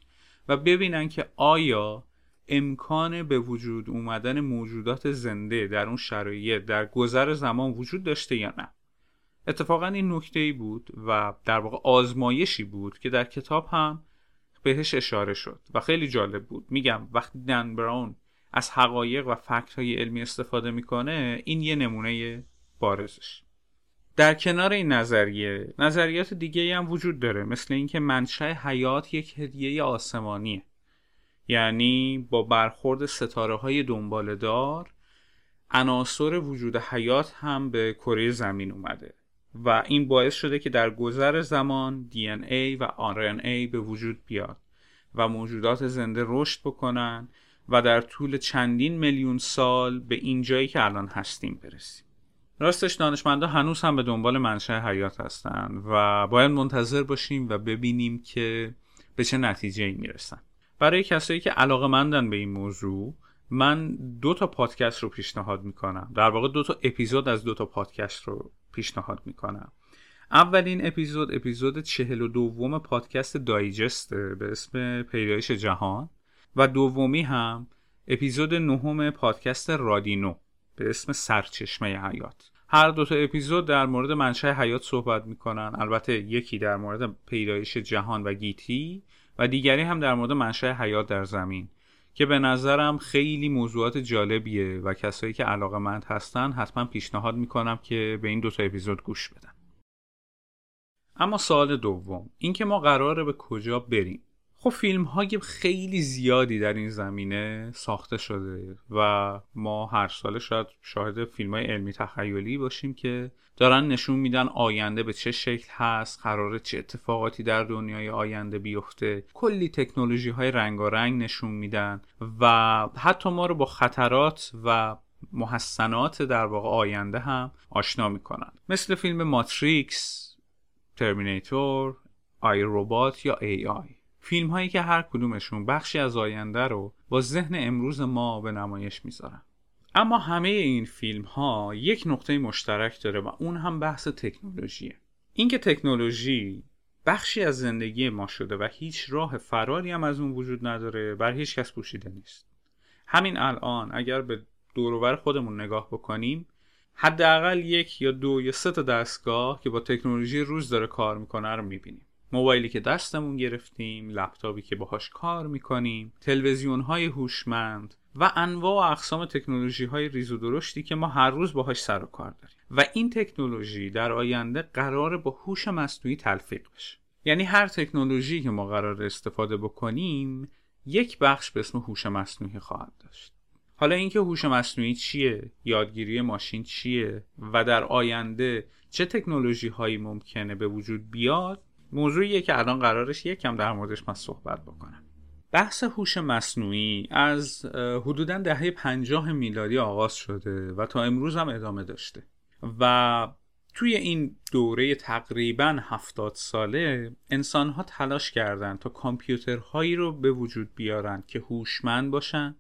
و ببینن که آیا امکان به وجود اومدن موجودات زنده در اون شرایط در گذر زمان وجود داشته یا نه. اتفاقا این نکته ای بود و در واقع آزمایشی بود که در کتاب هم بهش اشاره شد و خیلی جالب بود. میگم وقتی دن براون از حقایق و فکت های علمی استفاده می‌کنه این یه نمونه بارزش. در کنار این نظریه نظریات دیگه هم وجود داره مثل اینکه منشأ حیات یک هدیه آسمانیه. یعنی با برخورد ستاره های دنبال دار عناصر وجود حیات هم به کره زمین اومده و این باعث شده که در گذر زمان DNA و RNA به وجود بیاد و موجودات زنده رشد بکنن و در طول چندین میلیون سال به این جایی که الان هستیم برسیم. راستش دانشمندا هنوز هم به دنبال منشأ حیات هستند و باید منتظر باشیم و ببینیم که به چه نتیجه ای می‌رسن. برای کسایی که علاقه مندن به این موضوع من دو تا پادکست رو پیشنهاد می‌کنم. در واقع دو تا اپیزود از دو تا پادکست رو پیشنهاد می‌کنم. اولین اپیزود اپیزود چهل و دوم پادکست دایجسته به اسم پیدایش جهان و دومی هم اپیزود نهم پادکست رادینو به اسم سرچشمه حیات. هر دو تا اپیزود در مورد منشأ حیات صحبت می‌کنن. البته یکی در مورد پیدایش جهان و گیتی و دیگری هم در مورد منشأ حیات در زمین که به نظرم خیلی موضوعات جالبیه و کسایی که علاقه مند هستن حتما پیشنهاد می‌کنم که به این دوتا اپیزود گوش بدن. اما سوال دوم اینکه ما قراره به کجا بریم؟ خب فیلم های خیلی زیادی در این زمینه ساخته شده و ما هر سال شاید شاهد فیلم های علمی تخیلی باشیم که دارن نشون میدن آینده به چه شکل هست قراره چه اتفاقاتی در دنیای آینده بیفته. کلی تکنولوژی های رنگارنگ نشون میدن و حتی ما رو با خطرات و محسنات در واقع آینده هم آشنا می‌کنن. مثل فیلم ماتریکس ترمینیتور آی روبات یا ای آی فیلم هایی که هر کدومشون بخشی از آینده رو با ذهن امروز ما به نمایش می‌ذارن. اما همه این فیلم ها یک نقطه مشترک داره و اون هم بحث تکنولوژیه. اینکه تکنولوژی بخشی از زندگی ما شده و هیچ راه فراری هم از اون وجود نداره بر هیچ کس پوشیده نیست. همین الان اگر به دوروبر خودمون نگاه بکنیم حداقل یک یا دو یا سه تا دستگاه که با تکنولوژی روز داره کار می‌کنه رو می‌بینیم. موبایلی که دستمون گرفتیم لپتاپی که باهاش کار می‌کنیم تلویزیون های هوشمند و انواع و اقسام تکنولوژی های ریز و درشتی که ما هر روز باهاش سر و کار داریم. و این تکنولوژی در آینده قرار با هوش مصنوعی تلفیق بشه. یعنی هر تکنولوژی که ما قرار استفاده بکنیم یک بخش به اسم هوش مصنوعی خواهد داشت. حالا اینکه هوش مصنوعی چیه؟ یادگیری ماشین چیه؟ و در آینده چه تکنولوژی هایی ممکنه به وجود بیاد؟ موضوعیه که الان قرارش یکم در موردش من صحبت بکنم. بحث هوش مصنوعی از حدودا دهه پنجاه میلادی آغاز شده و تا امروز هم ادامه داشته. و توی این دوره تقریبا هفتاد ساله انسان ها تلاش کردند تا کامپیوترهایی رو به وجود بیارن که هوشمند باشن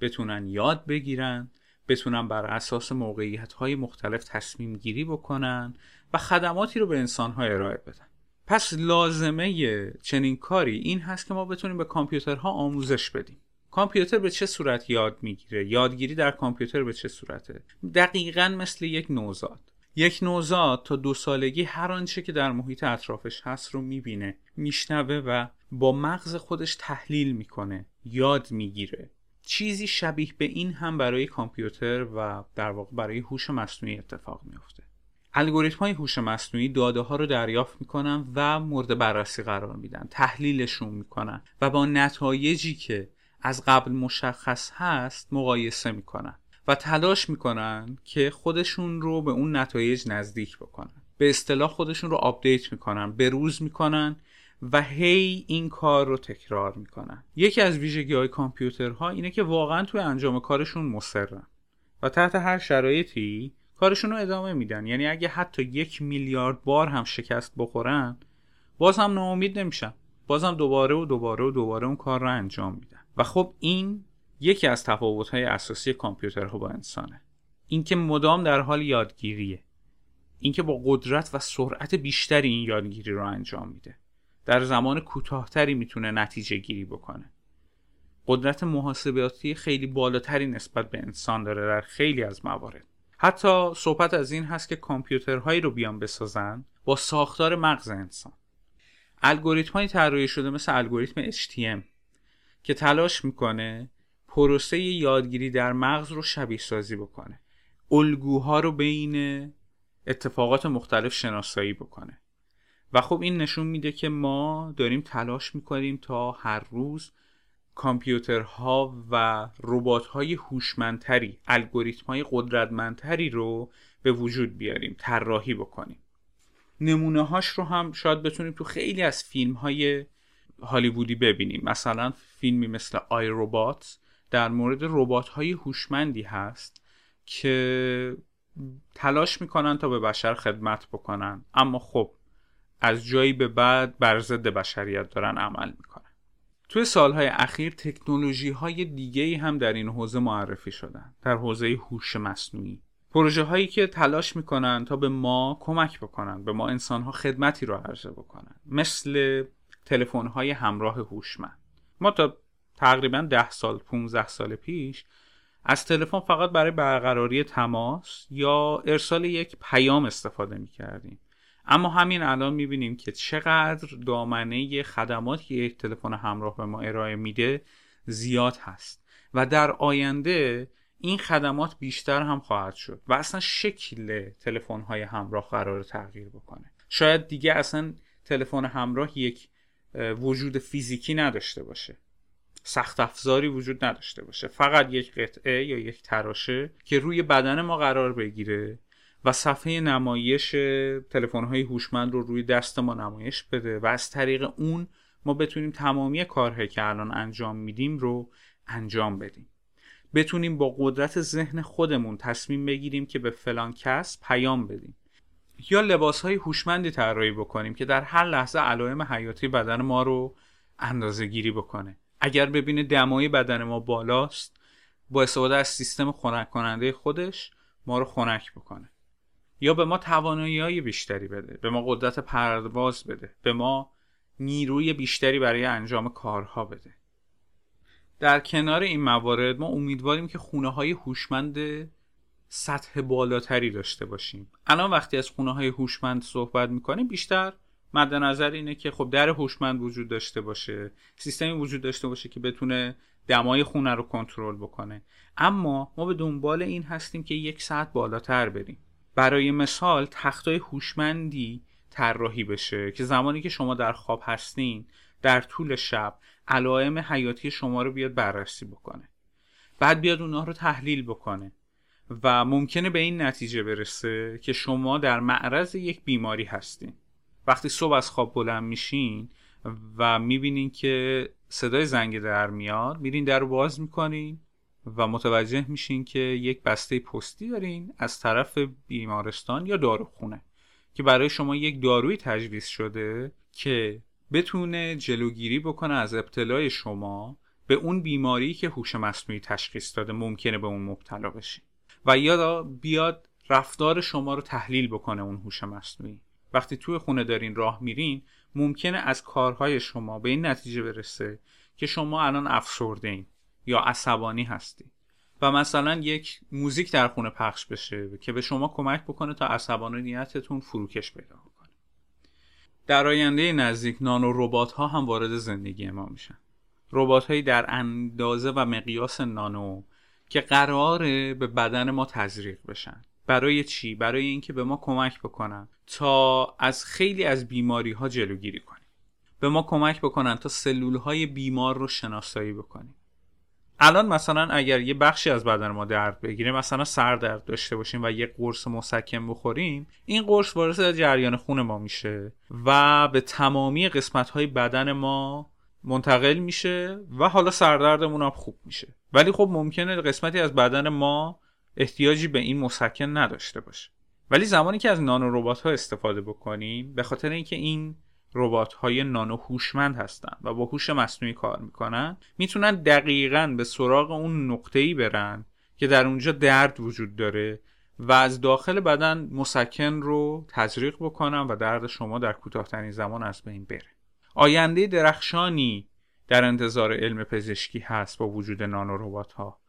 بتونن یاد بگیرن بتونن بر اساس موقعیت های مختلف تصمیم گیری بکنن و خدماتی رو به انسان ارائه بدن. پس لازمه چنین کاری این هست که ما بتونیم به کامپیوترها آموزش بدیم. کامپیوتر به چه صورت یاد می‌گیره؟ یادگیری در کامپیوتر به چه صورته؟ دقیقا مثل یک نوزاد. یک نوزاد تا دو سالگی هر آنچه که در محیط اطرافش هست رو می‌بینه میشنوه و با مغز خودش تحلیل می‌کنه یاد می‌گیره. چیزی شبیه به این هم برای کامپیوتر و در واقع برای هوش مصنوعی اتفاق میفته الگوریتم های هوش مصنوعی داده ها رو دریافت می‌کنن و مورد بررسی قرار میدن تحلیلشون می‌کنن و با نتایجی که از قبل مشخص هست مقایسه می‌کنن و تلاش می‌کنن که خودشون رو به اون نتایج نزدیک بکنن. به اصطلاح خودشون رو update می‌کنن روز می‌کنن و هی این کار رو تکرار می‌کنن. یکی از ویژگی های کامپیوترها اینه که واقعا توی انجام کارشون مصرن و تحت هر شرایطی کارشون رو ادامه میدن. یعنی اگه حتی یک میلیارد بار هم شکست بخورن باز هم ناامید نمیشن. باز هم دوباره و دوباره و دوباره اون کار رو انجام میدن. و خب این یکی از تفاوت‌های اساسی کامپیوترها با انسانه. اینکه مدام در حال یادگیریه. اینکه با قدرت و سرعت بیشتری این یادگیری رو انجام میده. در زمان کوتاهتری می‌تونه نتیجه گیری بکنه. قدرت محاسباتی خیلی بالاتری نسبت به انسان داره در خیلی از موارد. حتی صحبت از این هست که کامپیوترهایی رو بیان بسازن با ساختار مغز انسان. الگوریتم طراحی شده مثل الگوریتم HTM که تلاش می‌کنه پروسه یادگیری در مغز رو شبیه سازی بکنه. الگوها رو بین اتفاقات مختلف شناسایی بکنه. و خب این نشون میده که ما داریم تلاش می‌کنیم تا هر روز کامپیوترها و ربات‌های هوشمندتری الگوریتم‌های قدرتمندتری رو به وجود بیاریم طراحی بکنیم. نمونه هاش رو هم شاید بتونیم تو خیلی از فیلم های هالیوودی ببینیم. مثلا فیلمی مثل آی روبات در مورد ربات های هوشمندی هست که تلاش می‌کنن تا به بشر خدمت بکنن. اما خب از جایی به بعد بر ضد بشریت دارن عمل می‌کنن. توی سالهای اخیر تکنولوژی های دیگه هم در این حوزه معرفی شدن در حوزه هوش مصنوعی. پروژه هایی که تلاش می‌کنن تا به ما کمک بکنن به ما انسان ها خدمتی رو عرضه بکنن. مثل تلفن های همراه هوشمند. ما تا تقریبا ده سال 15 سال پیش از تلفن فقط برای برقراری تماس یا ارسال یک پیام استفاده می کردیم اما همین الان می بینیم که چقدر دامنه خدماتی که یک تلفن همراه به ما ارائه میده زیاد هست. و در آینده این خدمات بیشتر هم خواهد شد و اصلا شکل تلفن های همراه قرار تغییر بکنه. شاید دیگه اصلا تلفن همراه یک وجود فیزیکی نداشته باشه. سخت افزاری وجود نداشته باشه. فقط یک قطعه یا یک تراشه که روی بدن ما قرار بگیره و صفحه نمایش تلفن های هوشمند رو روی دست ما نمایش بده و از طریق اون ما بتونیم تمامی کارهایی که الان انجام میدیم رو انجام بدیم. بتونیم با قدرت ذهن خودمون تصمیم بگیریم که به فلان کس پیام بدیم. یا لباس های هوشمندی طراحی بکنیم که در هر لحظه علائم حیاتی بدن ما رو اندازه گیری بکنه. اگر ببینه دمای بدن ما بالاست با استفاده از سیستم خنک کننده خودش ما رو خنک بکنه. یا به ما توانایی بیشتری بده به ما قدرت پرواز بده به ما نیروی بیشتری برای انجام کارها بده. در کنار این موارد ما امیدواریم که خونه های هوشمند سطح بالاتری داشته باشیم. الان وقتی از خونه های هوشمند صحبت می‌کنیم بیشتر مد نظر اینه که خب در هوشمند وجود داشته باشه سیستمی وجود داشته باشه که بتونه دمای خونه رو کنترل بکنه. اما ما به دنبال این هستیم که یک ساعت بالاتر بریم. برای مثال تختای هوشمندی طراحی بشه که زمانی که شما در خواب هستین در طول شب علائم حیاتی شما رو بیاد بررسی بکنه. بعد بیاد اونها رو تحلیل بکنه و ممکنه به این نتیجه برسه که شما در معرض یک بیماری هستین. وقتی صبح از خواب بلند میشین و می‌بینین که صدای زنگ در میاد میرین در رو باز می‌کنین و متوجه میشین که یک بسته پستی دارین از طرف بیمارستان یا داروخونه که برای شما یک داروی تجویز شده که بتونه جلوگیری بکنه از ابتلای شما به اون بیماری که هوش مصنوعی تشخیص داده ممکنه به اون مبتلا بشین. و یا بیاد رفتار شما رو تحلیل بکنه اون هوش مصنوعی. وقتی توی خونه دارین راه میرین ممکنه از کارهای شما به این نتیجه برسه که شما الان افسرده این یا عصبانی هستی. و مثلا یک موزیک در خونه پخش بشه که به شما کمک بکنه تا عصبانیتتون فروکش پیدا کنه در آینده نزدیک نانو ربات ها هم وارد زندگی ما میشن. ربات هایی در اندازه و مقیاس نانو که قراره به بدن ما تزریق بشن. برای چی؟ برای اینکه به ما کمک بکنن تا از خیلی از بیماری ها جلوگیری کنیم. به ما کمک بکنن تا سلول های بیمار رو شناسایی بکنیم. الان مثلا اگر یه بخشی از بدن ما درد بگیره مثلا سر درد داشته باشیم و یه قرص مسکن بخوریم این قرص وارد جریان خون ما میشه و به تمامی قسمت های بدن ما منتقل میشه و حالا سردردمون هم خوب میشه. ولی خب ممکنه قسمتی از بدن ما احتیاجی به این مسکن نداشته باشه. ولی زمانی که از نانو ها استفاده بکنیم به خاطر اینکه این ربات های نانو هوشمند هستن و با هوش مصنوعی کار می‌کنن می‌تونن دقیقا به سراغ اون نقطه ای برن که در اونجا درد وجود داره و از داخل بدن مسکن رو تزریق بکنن و درد شما در کوتاهترین زمان از بین بره. آینده درخشانی در انتظار علم پزشکی هست با وجود نانو ربات ها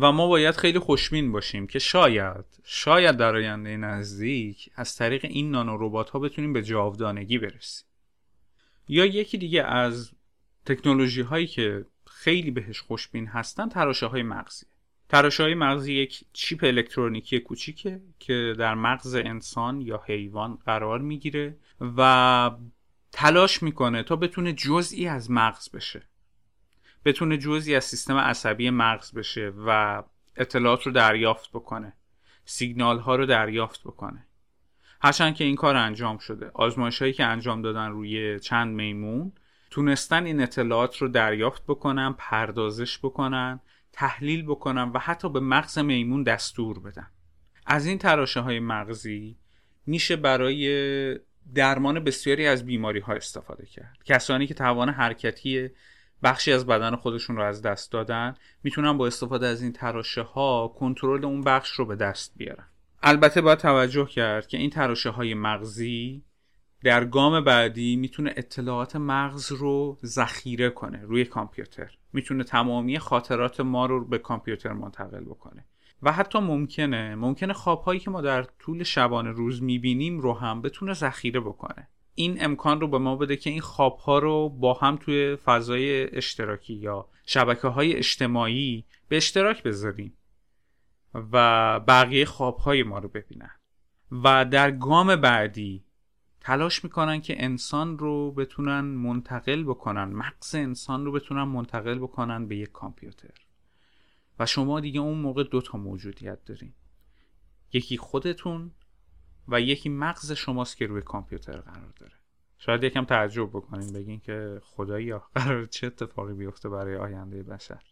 و ما باید خیلی خوشبین باشیم که شاید شاید در آینده نزدیک از طریق این نانو ربات ها بتونیم به جاودانگی برسیم. یا یکی دیگه از تکنولوژی هایی که خیلی بهش خوشبین هستن تراشه های مغزی. تراشه های مغزی یک چیپ الکترونیکی کوچیکه که در مغز انسان یا حیوان قرار می‌گیره و تلاش می‌کنه تا بتونه جزئی از مغز بشه. بتونه جزئی از سیستم عصبی مغز بشه و اطلاعات رو دریافت بکنه. سیگنال ها رو دریافت بکنه. هرچند که این کار انجام شده. آزمایش هایی که انجام دادن روی چند میمون تونستن این اطلاعات رو دریافت بکنن پردازش بکنن تحلیل بکنن و حتی به مغز میمون دستور بدن. از این تراشه های مغزی میشه برای درمان بسیاری از بیماری ها استفاده کرد. کسانی که توان حرکتی بخشی از بدن خودشون رو از دست دادن می‌تونن با استفاده از این تراشه ها کنترل اون بخش رو به دست بیارن. البته باید توجه کرد که این تراشه های مغزی در گام بعدی می‌تونه اطلاعات مغز رو ذخیره کنه روی کامپیوتر. می‌تونه تمامی خاطرات ما رو به کامپیوتر منتقل بکنه. و حتی ممکنه ممکنه خوابهایی که ما در طول شبانه روز می‌بینیم رو هم بتونه ذخیره بکنه. این امکان رو به ما بده که این خوابها رو با هم توی فضای اشتراکی یا شبکه های اجتماعی به اشتراک بذاریم. و بقیه خوابهای ما رو ببینن. و در گام بعدی تلاش می‌کنن که انسان رو بتونن منتقل بکنن مغز انسان رو بتونن منتقل بکنن به یک کامپیوتر. و شما دیگه اون موقع دو تا موجودیت دارین. یکی خودتون و یکی مغز شماست که روی کامپیوتر قرار داره. شاید یکم تعجب بکنین بگین که خدایا قرار چه اتفاقی بیفته برای آینده بشر؟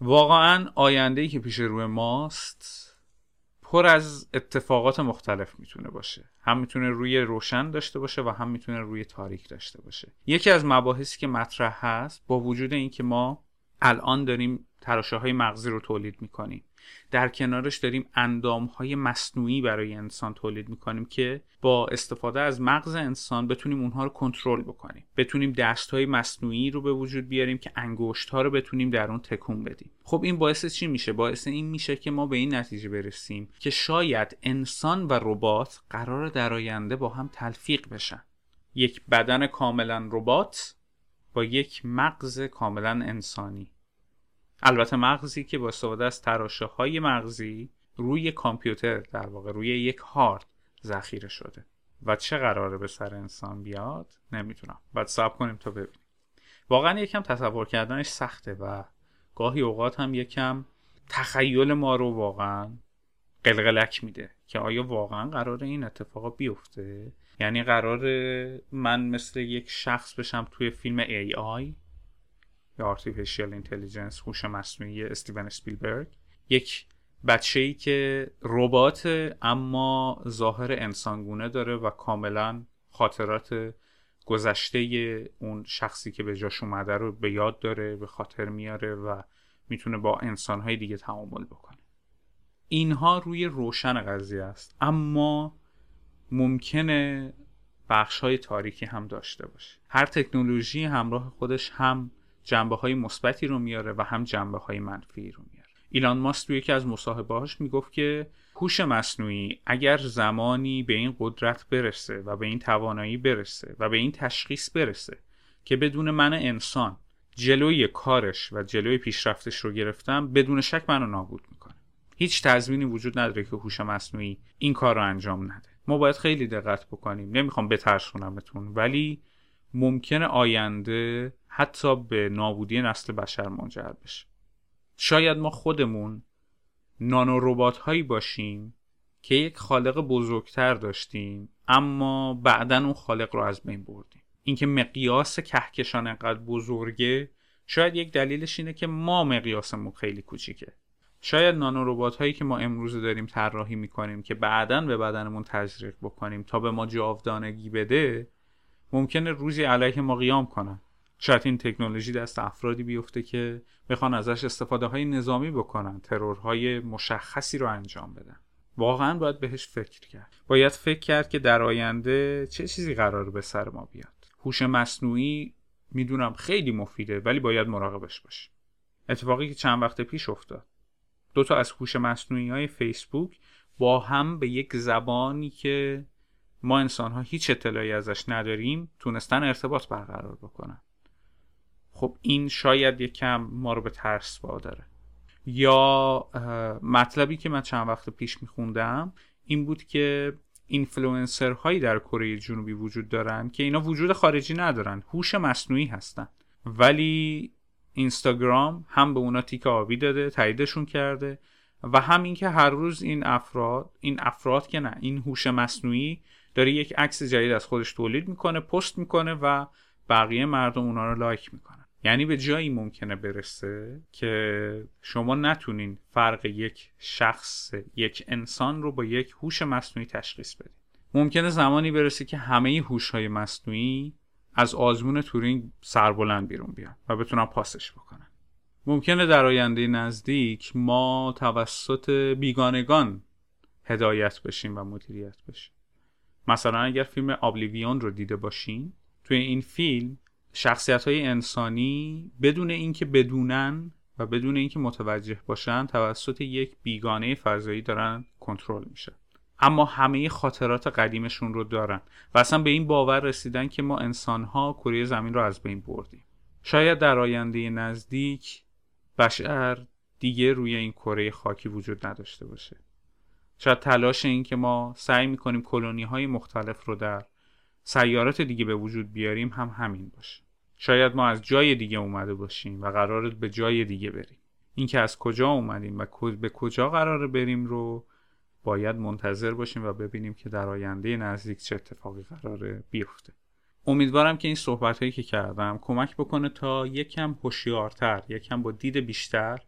واقعا آینده که پیش روی ماست پر از اتفاقات مختلف می‌تونه باشه. هم می‌تونه روی روشن داشته باشه و هم می‌تونه روی تاریک داشته باشه. یکی از مباحثی که مطرح هست با وجود اینکه ما الان داریم تراشه های مغزی رو تولید می‌کنیم. در کنارش داریم اندام های مصنوعی برای انسان تولید می‌کنیم که با استفاده از مغز انسان بتونیم اونها رو کنترل بکنیم. بتونیم دست های مصنوعی رو به وجود بیاریم که انگشت ها رو بتونیم در اون تکون بدیم. خب این باعث چی میشه؟ باعث این میشه که ما به این نتیجه برسیم که شاید انسان و ربات قرار در آینده با هم تلفیق بشن. یک بدن کاملا ربات با یک مغز کاملا انسانی. البته مغزی که با استفاده از تراشه های مغزی روی کامپیوتر در واقع روی یک هارد ذخیره شده. و چه قراره به سر انسان بیاد؟ نمی‌تونم بعد صبر کنیم تا ببینیم. واقعا یکم تصور کردنش سخته و گاهی اوقات هم یکم تخیل ما رو واقعا قلقلک میده که آیا واقعا قرار این اتفاق بیفته؟ یعنی قرار من مثل یک شخص بشم توی فیلم AI یا Artificial Intelligence هوش مصنوعی استیون اسپیلبرگ یک بچه ای که ربات اما ظاهر انسانگونه داره و کاملا خاطرات گذشته اون شخصی که به جاش اومده رو به یاد داره به خاطر میاره و می‌تونه با انسانهای دیگه تعامل بکنه. اینها روی روشن قضیه است. اما ممکنه بخش های تاریکی هم داشته باشه. هر تکنولوژی همراه خودش هم جنبه های مثبتی رو میاره و هم جنبه های منفی رو میاره. ایلان ماسک توی یکی از مصاحبه‌هاش می‌گفت که هوش مصنوعی اگر زمانی به این قدرت برسه و به این توانایی برسه و به این تشخیص برسه که بدون من انسان جلوی کارش و جلوی پیشرفتش رو گرفتم بدون شک منو نابود می‌کنه. هیچ تضمینی وجود نداره که هوش مصنوعی این کار رو انجام نده. ما باید خیلی دقت بکنیم. نمی‌خوام بترسونمتون ولی ممکنه آینده حتی به نابودی نسل بشر منجر بشه. شاید ما خودمون نانو ربات هایی باشیم که یک خالق بزرگتر داشتیم اما بعدا اون خالق رو از بین بردیم. اینکه مقیاس کهکشان انقدر بزرگه شاید یک دلیلش اینه که ما مقیاسمون خیلی کوچیکه. شاید نانو ربات هایی که ما امروز داریم طراحی می‌کنیم که بعدا به بدنمون تزریق بکنیم تا به ما جاودانگی بده ممکنه روزی علیه ما قیام کنن. شاید این تکنولوژی دست افرادی بیفته که بخوان ازش استفاده های نظامی بکنن ترورهای مشخصی رو انجام بدن. واقعا باید بهش فکر کرد. باید فکر کرد که در آینده چه چیزی قرار به سر ما بیاد. هوش مصنوعی می‌دونم خیلی مفیده ولی باید مراقبش باشیم اتفاقی که چند وقت پیش افتاد. دو تا از هوش مصنوعی های فیسبوک با هم به یک زبانی که ما انسان ها هیچ اطلاعی ازش نداریم تونستن ارتباط برقرار بکنن. خب این شاید یک کم ما رو به ترس واداره. یا مطلبی که من چند وقت پیش میخوندم این بود که اینفلوئنسر هایی در کره جنوبی وجود دارن که اینا وجود خارجی ندارن هوش مصنوعی هستن. ولی اینستاگرام هم به اونا تیک آبی داده تاییدشون کرده و هم اینکه هر روز این افراد این افراد که نه این هوش مصنوعی داره یک عکس جدید از خودش تولید می‌کنه پست می‌کنه و بقیه مردم اونا رو لایک می‌کنن. یعنی به جایی ممکنه برسه که شما نتونین فرق یک شخص یک انسان رو با یک هوش مصنوعی تشخیص بدید ممکنه زمانی برسه که همه هوش های مصنوعی از آزمون تورینگ سربلند بیرون بیان و بتونن پاسش بکنن. ممکنه در آینده نزدیک ما توسط بیگانگان هدایت بشیم و مدیریت بشیم. مثلا اگر فیلم آبلیویون رو دیده باشین توی این فیلم شخصیت های انسانی بدون اینکه بدونن و بدون اینکه متوجه باشن توسط یک بیگانه فضایی دارن کنترل میشه. اما همه خاطرات قدیمشون رو دارن و اصلا به این باور رسیدن که ما انسانها کره زمین رو از بین بردیم. شاید در آینده نزدیک بشر دیگه روی این کره خاکی وجود نداشته باشه. شاید تلاش این که ما سعی می‌کنیم کلونی های مختلف رو در سیارات دیگه به وجود بیاریم هم همین باشه. شاید ما از جای دیگه اومده باشیم و قرار به جای دیگه بریم. اینکه از کجا اومدیم و به کجا قرار بریم رو باید منتظر باشیم و ببینیم که در آینده نزدیک چه اتفاقی قراره بیفته. امیدوارم که این صحبت هایی که کردم کمک بکنه تا یکم هوشیارتر یکم با دید بیشتر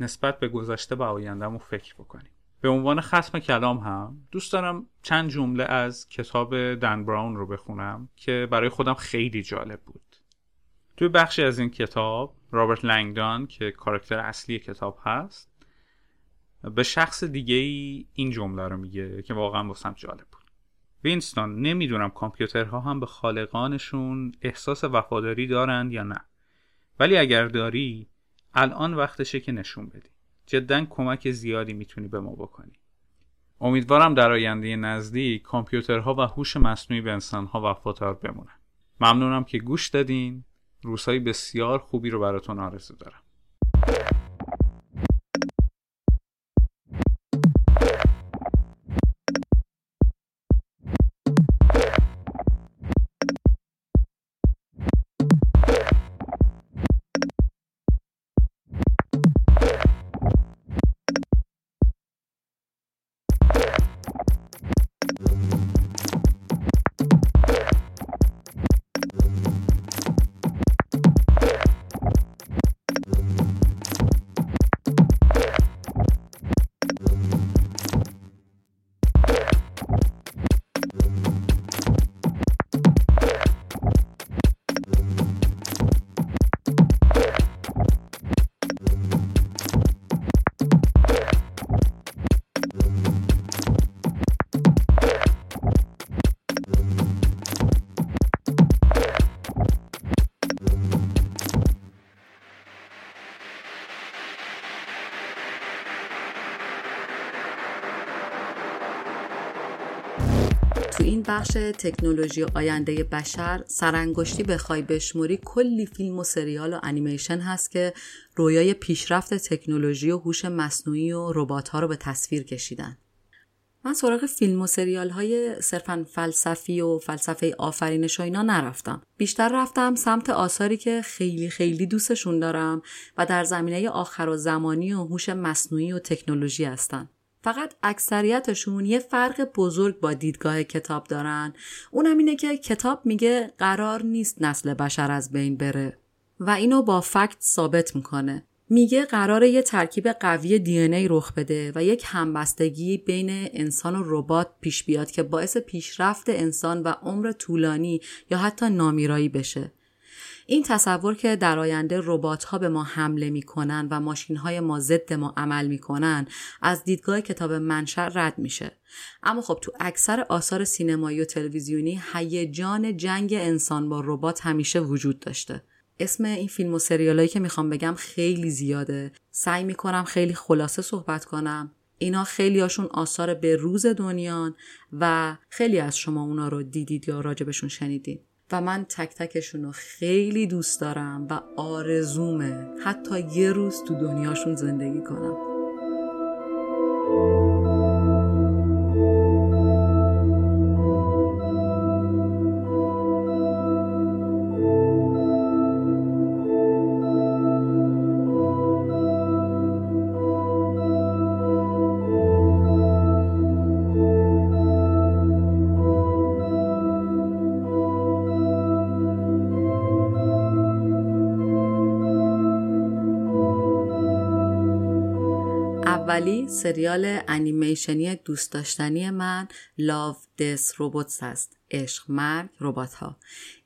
نسبت به گذشته و آیندهمون فکر بکنیم. به عنوان ختم کلام هم دوست دارم چند جمله از کتاب دن براون رو بخونم که برای خودم خیلی جالب بود. توی بخشی از این کتاب رابرت لنگدان که کارکتر اصلی کتاب هست به شخص دیگه ای این جمله رو میگه که واقعا واسم جالب بود. وینستون نمی‌دونم کامپیوترها هم به خالقانشون احساس وفاداری دارند یا نه. ولی اگر داری الان وقتشه که نشون بدی. جدا کمک زیادی می‌تونی به ما بکنی. امیدوارم در آینده نزدیک کامپیوترها و هوش مصنوعی به انسانها وفادار بمونن. ممنونم که گوش دادین. روزهای بسیار خوبی رو براتون آرزو دارم. بخش تکنولوژی آینده بشر سرانگشتی بخوای بشموری کلی فیلم و سریال و انیمیشن هست که رویای پیشرفت تکنولوژی و هوش مصنوعی و ربات ها رو به تصویر کشیدن. من سراغ فیلم و سریال های صرفا فلسفی و فلسفه آفرینش و اینا نرفتم. بیشتر رفتم سمت آثاری که خیلی خیلی دوستشون دارم و در زمینه آخر و زمانی و هوش مصنوعی و تکنولوژی هستن. فقط اکثریتشون یه فرق بزرگ با دیدگاه کتاب دارن اونم اینه که کتاب میگه قرار نیست نسل بشر از بین بره و اینو با فکت ثابت می‌کنه میگه قراره یه ترکیب قوی دی ای رخ بده و یک همبستگی بین انسان و ربات پیش بیاد که باعث پیشرفت انسان و عمر طولانی یا حتی نامیرایی بشه. این تصور که در آینده ربات ها به ما حمله می‌کنن و ماشین های ما ضد ما عمل می‌کنن از دیدگاه کتاب منشأ رد میشه. اما خب تو اکثر آثار سینمایی و تلویزیونی هیجان جنگ انسان با ربات همیشه وجود داشته. اسم این فیلم و سریالایی که می‌خوام بگم خیلی زیاده. سعی می‌کنم خیلی خلاصه صحبت کنم. اینا خیلی هاشون آثار به روز دنیان و خیلی از شما اونا رو دیدید یا راجبشون شنیدین. و من تک تکشون رو خیلی دوست دارم و آرزومه حتی یه روز تو دنیاشون زندگی کنم. سریال انیمیشنی دوست داشتنی من Love Death Robots است. عشق مرگ ربات ها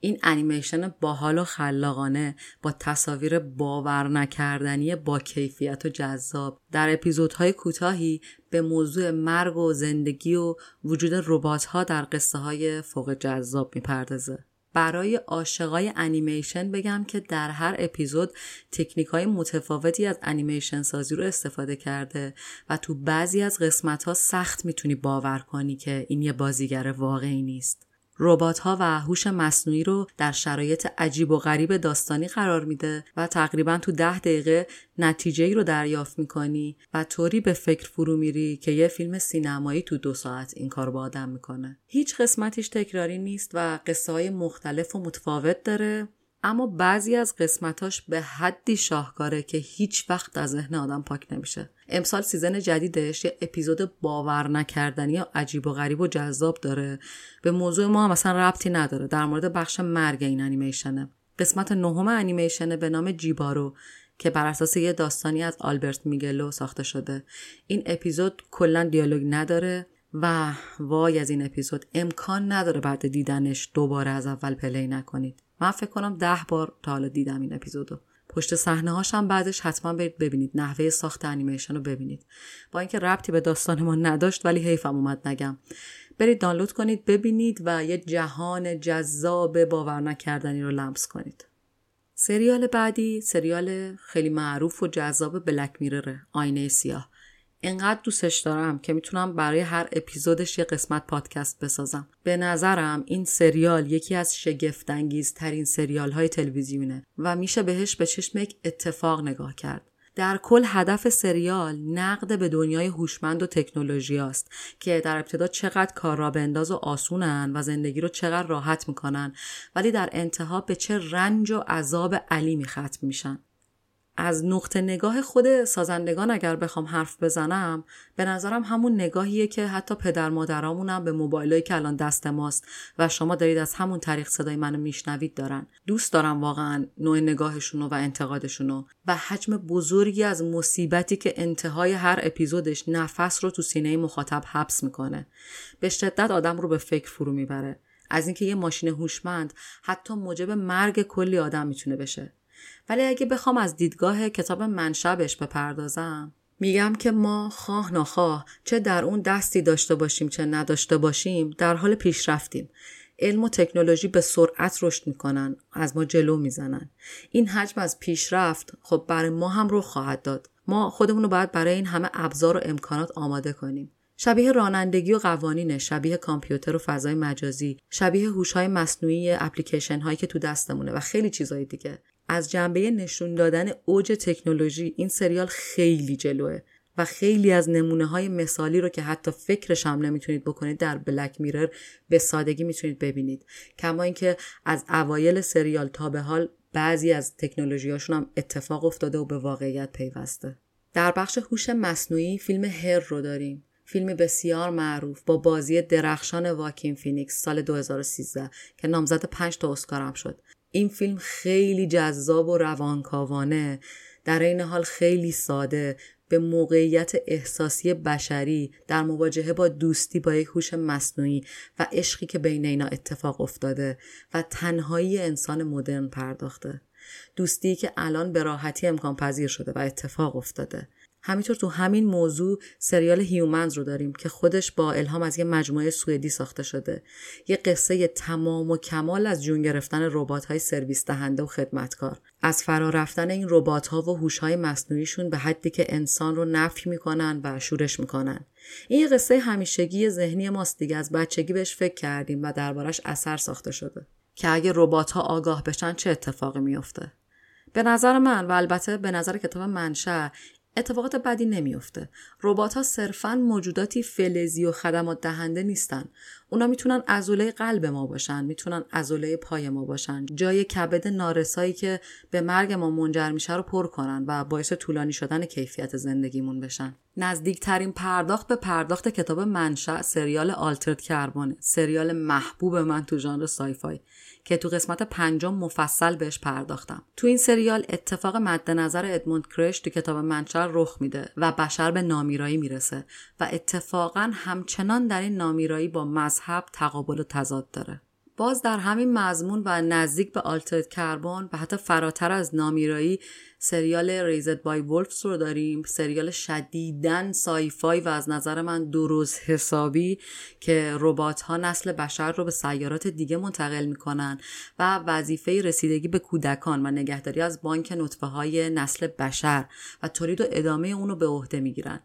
این انیمیشن باحال و خلاقانه با تصاویر باور نکردنی با کیفیت و جذاب. در اپیزودهای کوتاهی به موضوع مرگ و زندگی و وجود ربات ها در قصه های فوق جذاب می‌پردازه. برای عاشقای انیمیشن بگم که در هر اپیزود تکنیک های متفاوتی از انیمیشن سازی رو استفاده کرده و تو بعضی از قسمت ها سخت می‌تونی باور کنی که این یه بازیگر واقعی نیست. ربات ها و هوش مصنوعی رو در شرایط عجیب و غریب داستانی قرار میده و تقریبا تو ده دقیقه نتیجه ای رو دریافت می‌کنی و طوری به فکر فرو میری که یه فیلم سینمایی تو دو ساعت این کار با آدم می‌کنه. هیچ قسمتیش تکراری نیست و قصه های مختلف و متفاوت داره. اما بعضی از قسمتاش به حدی شاهکاره که هیچ وقت از ذهن آدم پاک نمیشه. امسال season جدیدش یه اپیزود باور نکردنی یا عجیب و غریب و جذاب داره. به موضوع ما هم مثلا ربطی نداره. در مورد بخش مرگ این انیمیشنه. قسمت نهم انیمیشنه به نام جیبارو که بر اساس یه داستانی از آلبرتو میلگو ساخته شده. این اپیزود کلا دیالوگ نداره و وای از این اپیزود. امکان نداره بعد دیدنش دوباره از اول play نکنید. من فکر کنم ده بار تا حالا دیدم این اپیزودو. پشت صحنه هاشم بعدش حتما برید ببینید. نحوه ساخت انیمیشن رو ببینید. با اینکه ربطی به داستان ما نداشت ولی حیفم اومد نگم. برید دانلود کنید ببینید و یه جهان جذاب باور نکردنی رو لمس کنید. سریال بعدی سریال خیلی معروف و جذاب بلک میرره آینه سیاه. انقدر دوستش دارم که می‌تونم برای هر اپیزودش یه قسمت پادکست بسازم. به نظرم این سریال یکی از شگفتانگیز ترین سریال های تلویزیونه و میشه بهش به چشم یک اتفاق نگاه کرد. در کل هدف سریال نقد به دنیای هوشمند و تکنولوژی است که در ابتدا چقدر کار را بنداز و آسونن و زندگی رو چقدر راحت می‌کنن ولی در انتها به چه رنج و عذاب علیمی ختم میشن. از نقطه نگاه خود سازندگان اگر بخوام حرف بزنم به نظرم همون نگاهیه که حتی پدر مادرامونم به موبایلایی که الان دست ماست و شما دارید از همون طریق صدای منو میشنوید دارن. دوست دارم واقعا نوع نگاهشونو و انتقادشونو و حجم بزرگی از مصیبتی که انتهای هر اپیزودش نفس رو تو سینه مخاطب حبس می‌کنه. به شدت آدم رو به فکر فرو می‌بره. از اینکه یه ماشین هوشمند حتی موجب مرگ کلی آدم می‌تونه بشه. ولی اگه بخوام از دیدگاه کتاب منشبش بپردازم میگم که ما خواه نخواه چه در اون دستی داشته باشیم چه نداشته باشیم در حال پیشرفتیم. علم و تکنولوژی به سرعت رشد می‌کنن از ما جلو می‌زنن. این حجم از پیشرفت خب برای ما هم رو خواهد داد. ما خودمون رو باید برای این همه ابزار و امکانات آماده کنیم. شبیه رانندگی و قوانین شبیه کامپیوتر و فضای مجازی شبیه هوش‌های مصنوعی اپلیکیشن هایی که تو دستمونه و خیلی چیزهای دیگه. از جنبه نشون دادن اوج تکنولوژی این سریال خیلی جلوئه و خیلی از نمونه های مثالی رو که حتی فکرش هم نمی‌تونید بکنید در بلک میرر به سادگی می‌تونید ببینید. کما اینکه از اوایل سریال تا به حال بعضی از تکنولوژیاشون هم اتفاق افتاده و به واقعیت پیوسته. در بخش هوش مصنوعی فیلم هر رو داریم. فیلمی بسیار معروف با بازی درخشان واکین فینیکس سال 2013 که نامزد 5 تا اسکار هم شد. این فیلم خیلی جذاب و روانکاوانه در این حال خیلی ساده به موقعیت احساسی بشری در مواجهه با دوستی با یک هوش مصنوعی و عشقی که بین اینا اتفاق افتاده و تنهایی انسان مدرن پرداخته. دوستی که الان به راحتی امکان پذیر شده و اتفاق افتاده. همینطور تو همین موضوع سریال هیومنز رو داریم که خودش با الهام از یه مجموعه سوئدی ساخته شده. یه قصه تمام و کمال از جون گرفتن ربات های سرویس دهنده و خدمتکار. از فرا رفتن این ربات ها و هوش های مصنوعیشون به حدی که انسان رو نفی می‌کنن و شورش می‌کنن. این یه قصه همیشگی ذهنی ماست دیگه. از بچگی بهش فکر کردیم و دربارش اثر ساخته شده. که اگه ربات ها آگاه بشن چه اتفاقی میافته؟ به نظر من و البته به نظر کتاب منشأ اتفاقات بدی نمیافته. ربات ها صرفا موجوداتی فلزی و خدمات دهنده نیستن. اونا می‌تونن ازوله قلب ما باشن، می‌تونن ازوله پای ما باشن، جای کبد نارسایی که به مرگ ما منجر میشه رو پر کنن و باعث طولانی شدن کیفیت زندگیمون بشن. نزدیکترین پرداخت به پرداخت کتاب منشأ سریال آلترد کربانه. سریال محبوب من تو ژانر سایفای. که تو قسمت پنجم مفصل بهش پرداختم. تو این سریال اتفاق مد نظر ادموند کرش تو کتاب منشر رخ میده و بشر به نامیرایی می‌رسه و اتفاقا همچنان در این نامیرایی با مذهب تقابل و تضاد داره. باز در همین مضمون و نزدیک به آلترد کربن و حتی فراتر از نامیرایی سریال ریزد بای ولفز رو داریم. سریال شدیدن سایفای و از نظر من درست حسابی که ربات ها نسل بشر رو به سیارات دیگه منتقل می‌کنن و وظیفه رسیدگی به کودکان و نگهداری از بانک نطفه های نسل بشر و تولید و ادامه اونو به عهده می‌گیرن.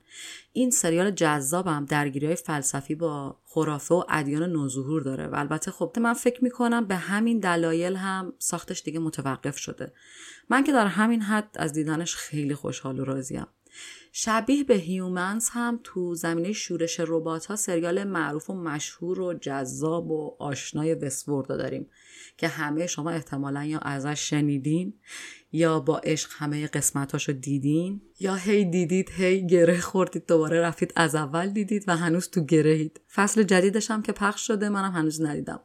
این سریال جذابم درگیری های فلسفی با خرافه و ادیان نوظهور داره و البته خب من فکر می‌کنم به همین دلایل هم ساختش دیگه متوقف شده. من که در همین حد از دیدنش خیلی خوشحال و راضیم. شبیه به هیومنز هم تو زمینه شورش ربات ها سریال معروف و مشهور و جذاب و آشنای وسورد داریم. که همه شما احتمالا یا ازش شنیدین یا با عشق همه قسمتاشو دیدین یا هی دیدید هی گره خوردید دوباره رفتید از اول دیدید و هنوز تو گرهید فصل جدیدش هم که پخش شده منم هنوز ندیدم.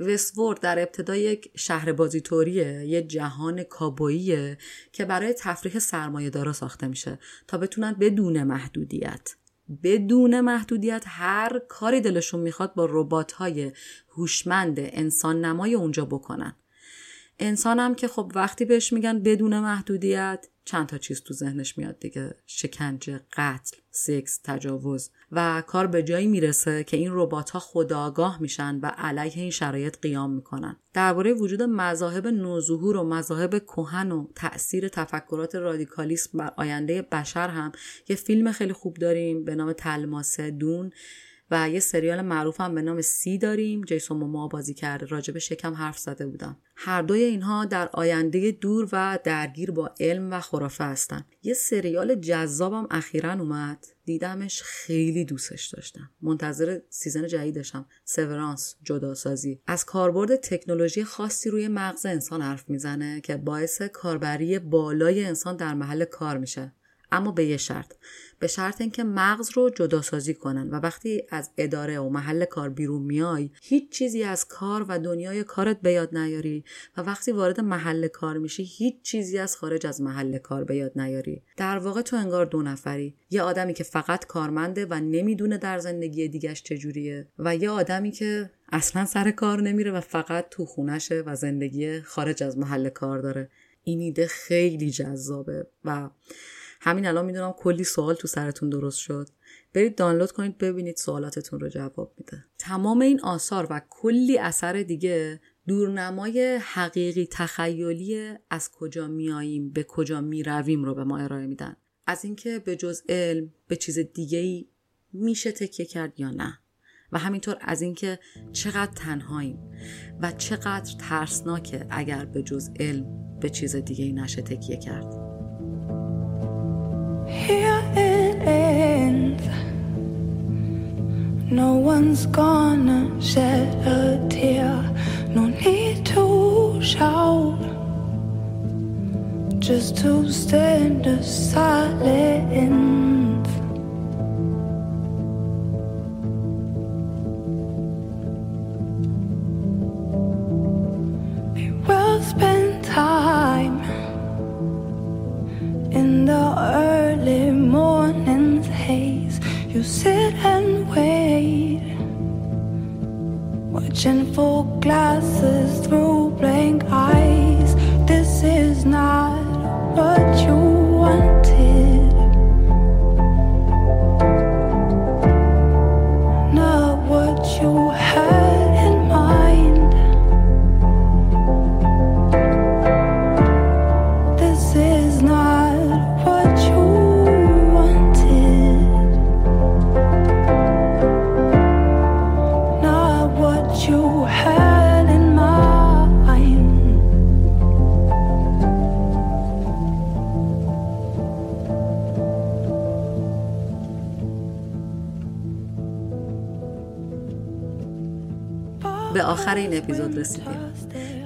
وستورد در ابتدا یک شهر بازیطوریه یه جهان کابوییه که برای تفریح سرمایه دارا ساخته میشه تا بتونن بدون محدودیت بدون محدودیت هر کاری دلشون می‌خواد با ربات های هوشمند انسان نمای اونجا بکنن. انسان هم که خب وقتی بهش میگن بدون محدودیت چند تا چیز تو ذهنش میاد دیگه. شکنجه قتل سکس تجاوز. و کار به جایی می‌رسه که این ربات ها خودآگاه میشن و علیه این شرایط قیام می‌کنن. درباره وجود مذاهب نوظهور و مذاهب کهن و تاثیر تفکرات رادیکالیسم بر آینده بشر هم یه فیلم خیلی خوب داریم به نام تلماسه دون. و یه سریال معروف هم به نام سی داریم. جیسون موموآ بازی کرده راجع بهشم حرف زده بودم. هر دوی اینها در آینده دور و درگیر با علم و خرافه هستن. یه سریال جذابم اخیرا اومد. دیدمش خیلی دوستش داشتم. منتظر season جدیدشم سورانس جداسازی. از کاربرد تکنولوژی خاصی روی مغز انسان حرف می‌زنه که باعث کاربری بالای انسان در محل کار میشه. اما به یه شرط. به شرط اینکه مغز رو جداسازی کنن و وقتی از اداره و محل کار بیرون میای هیچ چیزی از کار و دنیای کارت به یاد نیاری و وقتی وارد محل کار میشی هیچ چیزی از خارج از محل کار به یاد نیاری. در واقع تو انگار دو نفری. یه آدمی که فقط کارمنده و نمی‌دونه در زندگی دیگش چجوریه و یه آدمی که اصلا سر کار نمیره و فقط تو خونشه و زندگی خارج از محل کار داره. این ایده خیلی جذابه و همین الان می‌دونم کلی سوال تو سرتون درست شد. برید دانلود کنید ببینید سوالاتتون رو جواب میده. تمام این آثار و کلی اثر دیگه دورنمای حقیقی تخیلی از کجا میاییم به کجا می‌رویم رو به ما ارائه میدن. از اینکه به جز علم به چیز دیگه ای میشه تکیه کرد یا نه. و همینطور از اینکه چقدر تنهاییم و چقدر ترسناکه اگر به جز علم به چیز دیگه ای نشه تکیه کرد. Here in ends No one's gonna shed a tear. No need to shout. Just to stand in silence. We will spend time in the haze. You sit and wait, watching for glasses through blank eyes. This is not what you wanted, به آخر این اپیزود رسیدیم.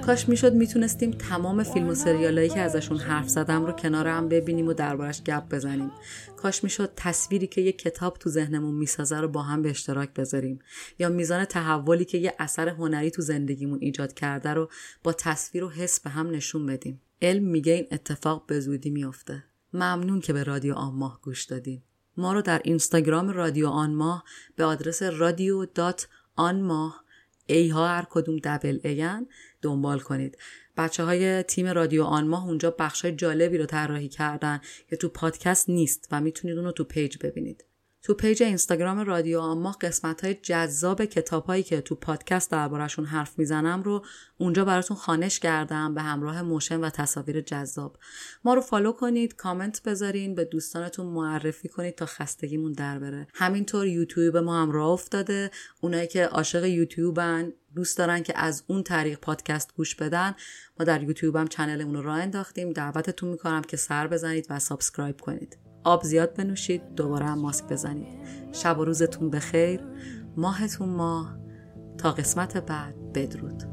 کاش می‌شد می‌تونستیم تمام فیلم و سریالایی که ازشون حرف زدم رو کنار هم ببینیم و دربارش گپ بزنیم. کاش می‌شد تصویری که یه کتاب تو ذهنمون می‌سازه رو با هم به اشتراک بذاریم. یا میزان تحولی که یه اثر هنری تو زندگیمون ایجاد کرده رو با تصویر و حس به هم نشون بدیم. علم میگه این اتفاق به زودی میافته. ممنون که به رادیو آن ماه گوش دادین. ما رو در اینستاگرام رادیو آن ماه به آدرس رادیو dot آن ماه A ها هر کدوم double ایان دنبال کنید. بچه های تیم رادیو آن ماه اونجا بخش جالبی رو طراحی کردن که تو پادکست نیست و می‌تونید اون رو تو page ببینید. تو page اینستاگرام رادیو آن ماه قسمت های جذاب کتاب هایی که تو پادکست دربارهشون حرف می‌زنم رو اونجا براتون خوانش کردم به همراه motion و تصاویر جذاب. ما رو follow کنید کامنت بذارین به دوستانتون معرفی کنید تا خستگیمون در بره. همینطور یوتیوب ما هم راه افتاده. اونایی که عاشق یوتیوبن دوست دارن که از اون طریق پادکست گوش بدن ما در یوتیوب هم channel مون رو راه انداختیم. دعوتتون می‌کنم که سر بزنید و subscribe کنید. آب زیاد بنوشید دوباره هم ماسک بزنید. شب و روزتون بخیر. ماهتون ماه. تا قسمت بعد بدرود.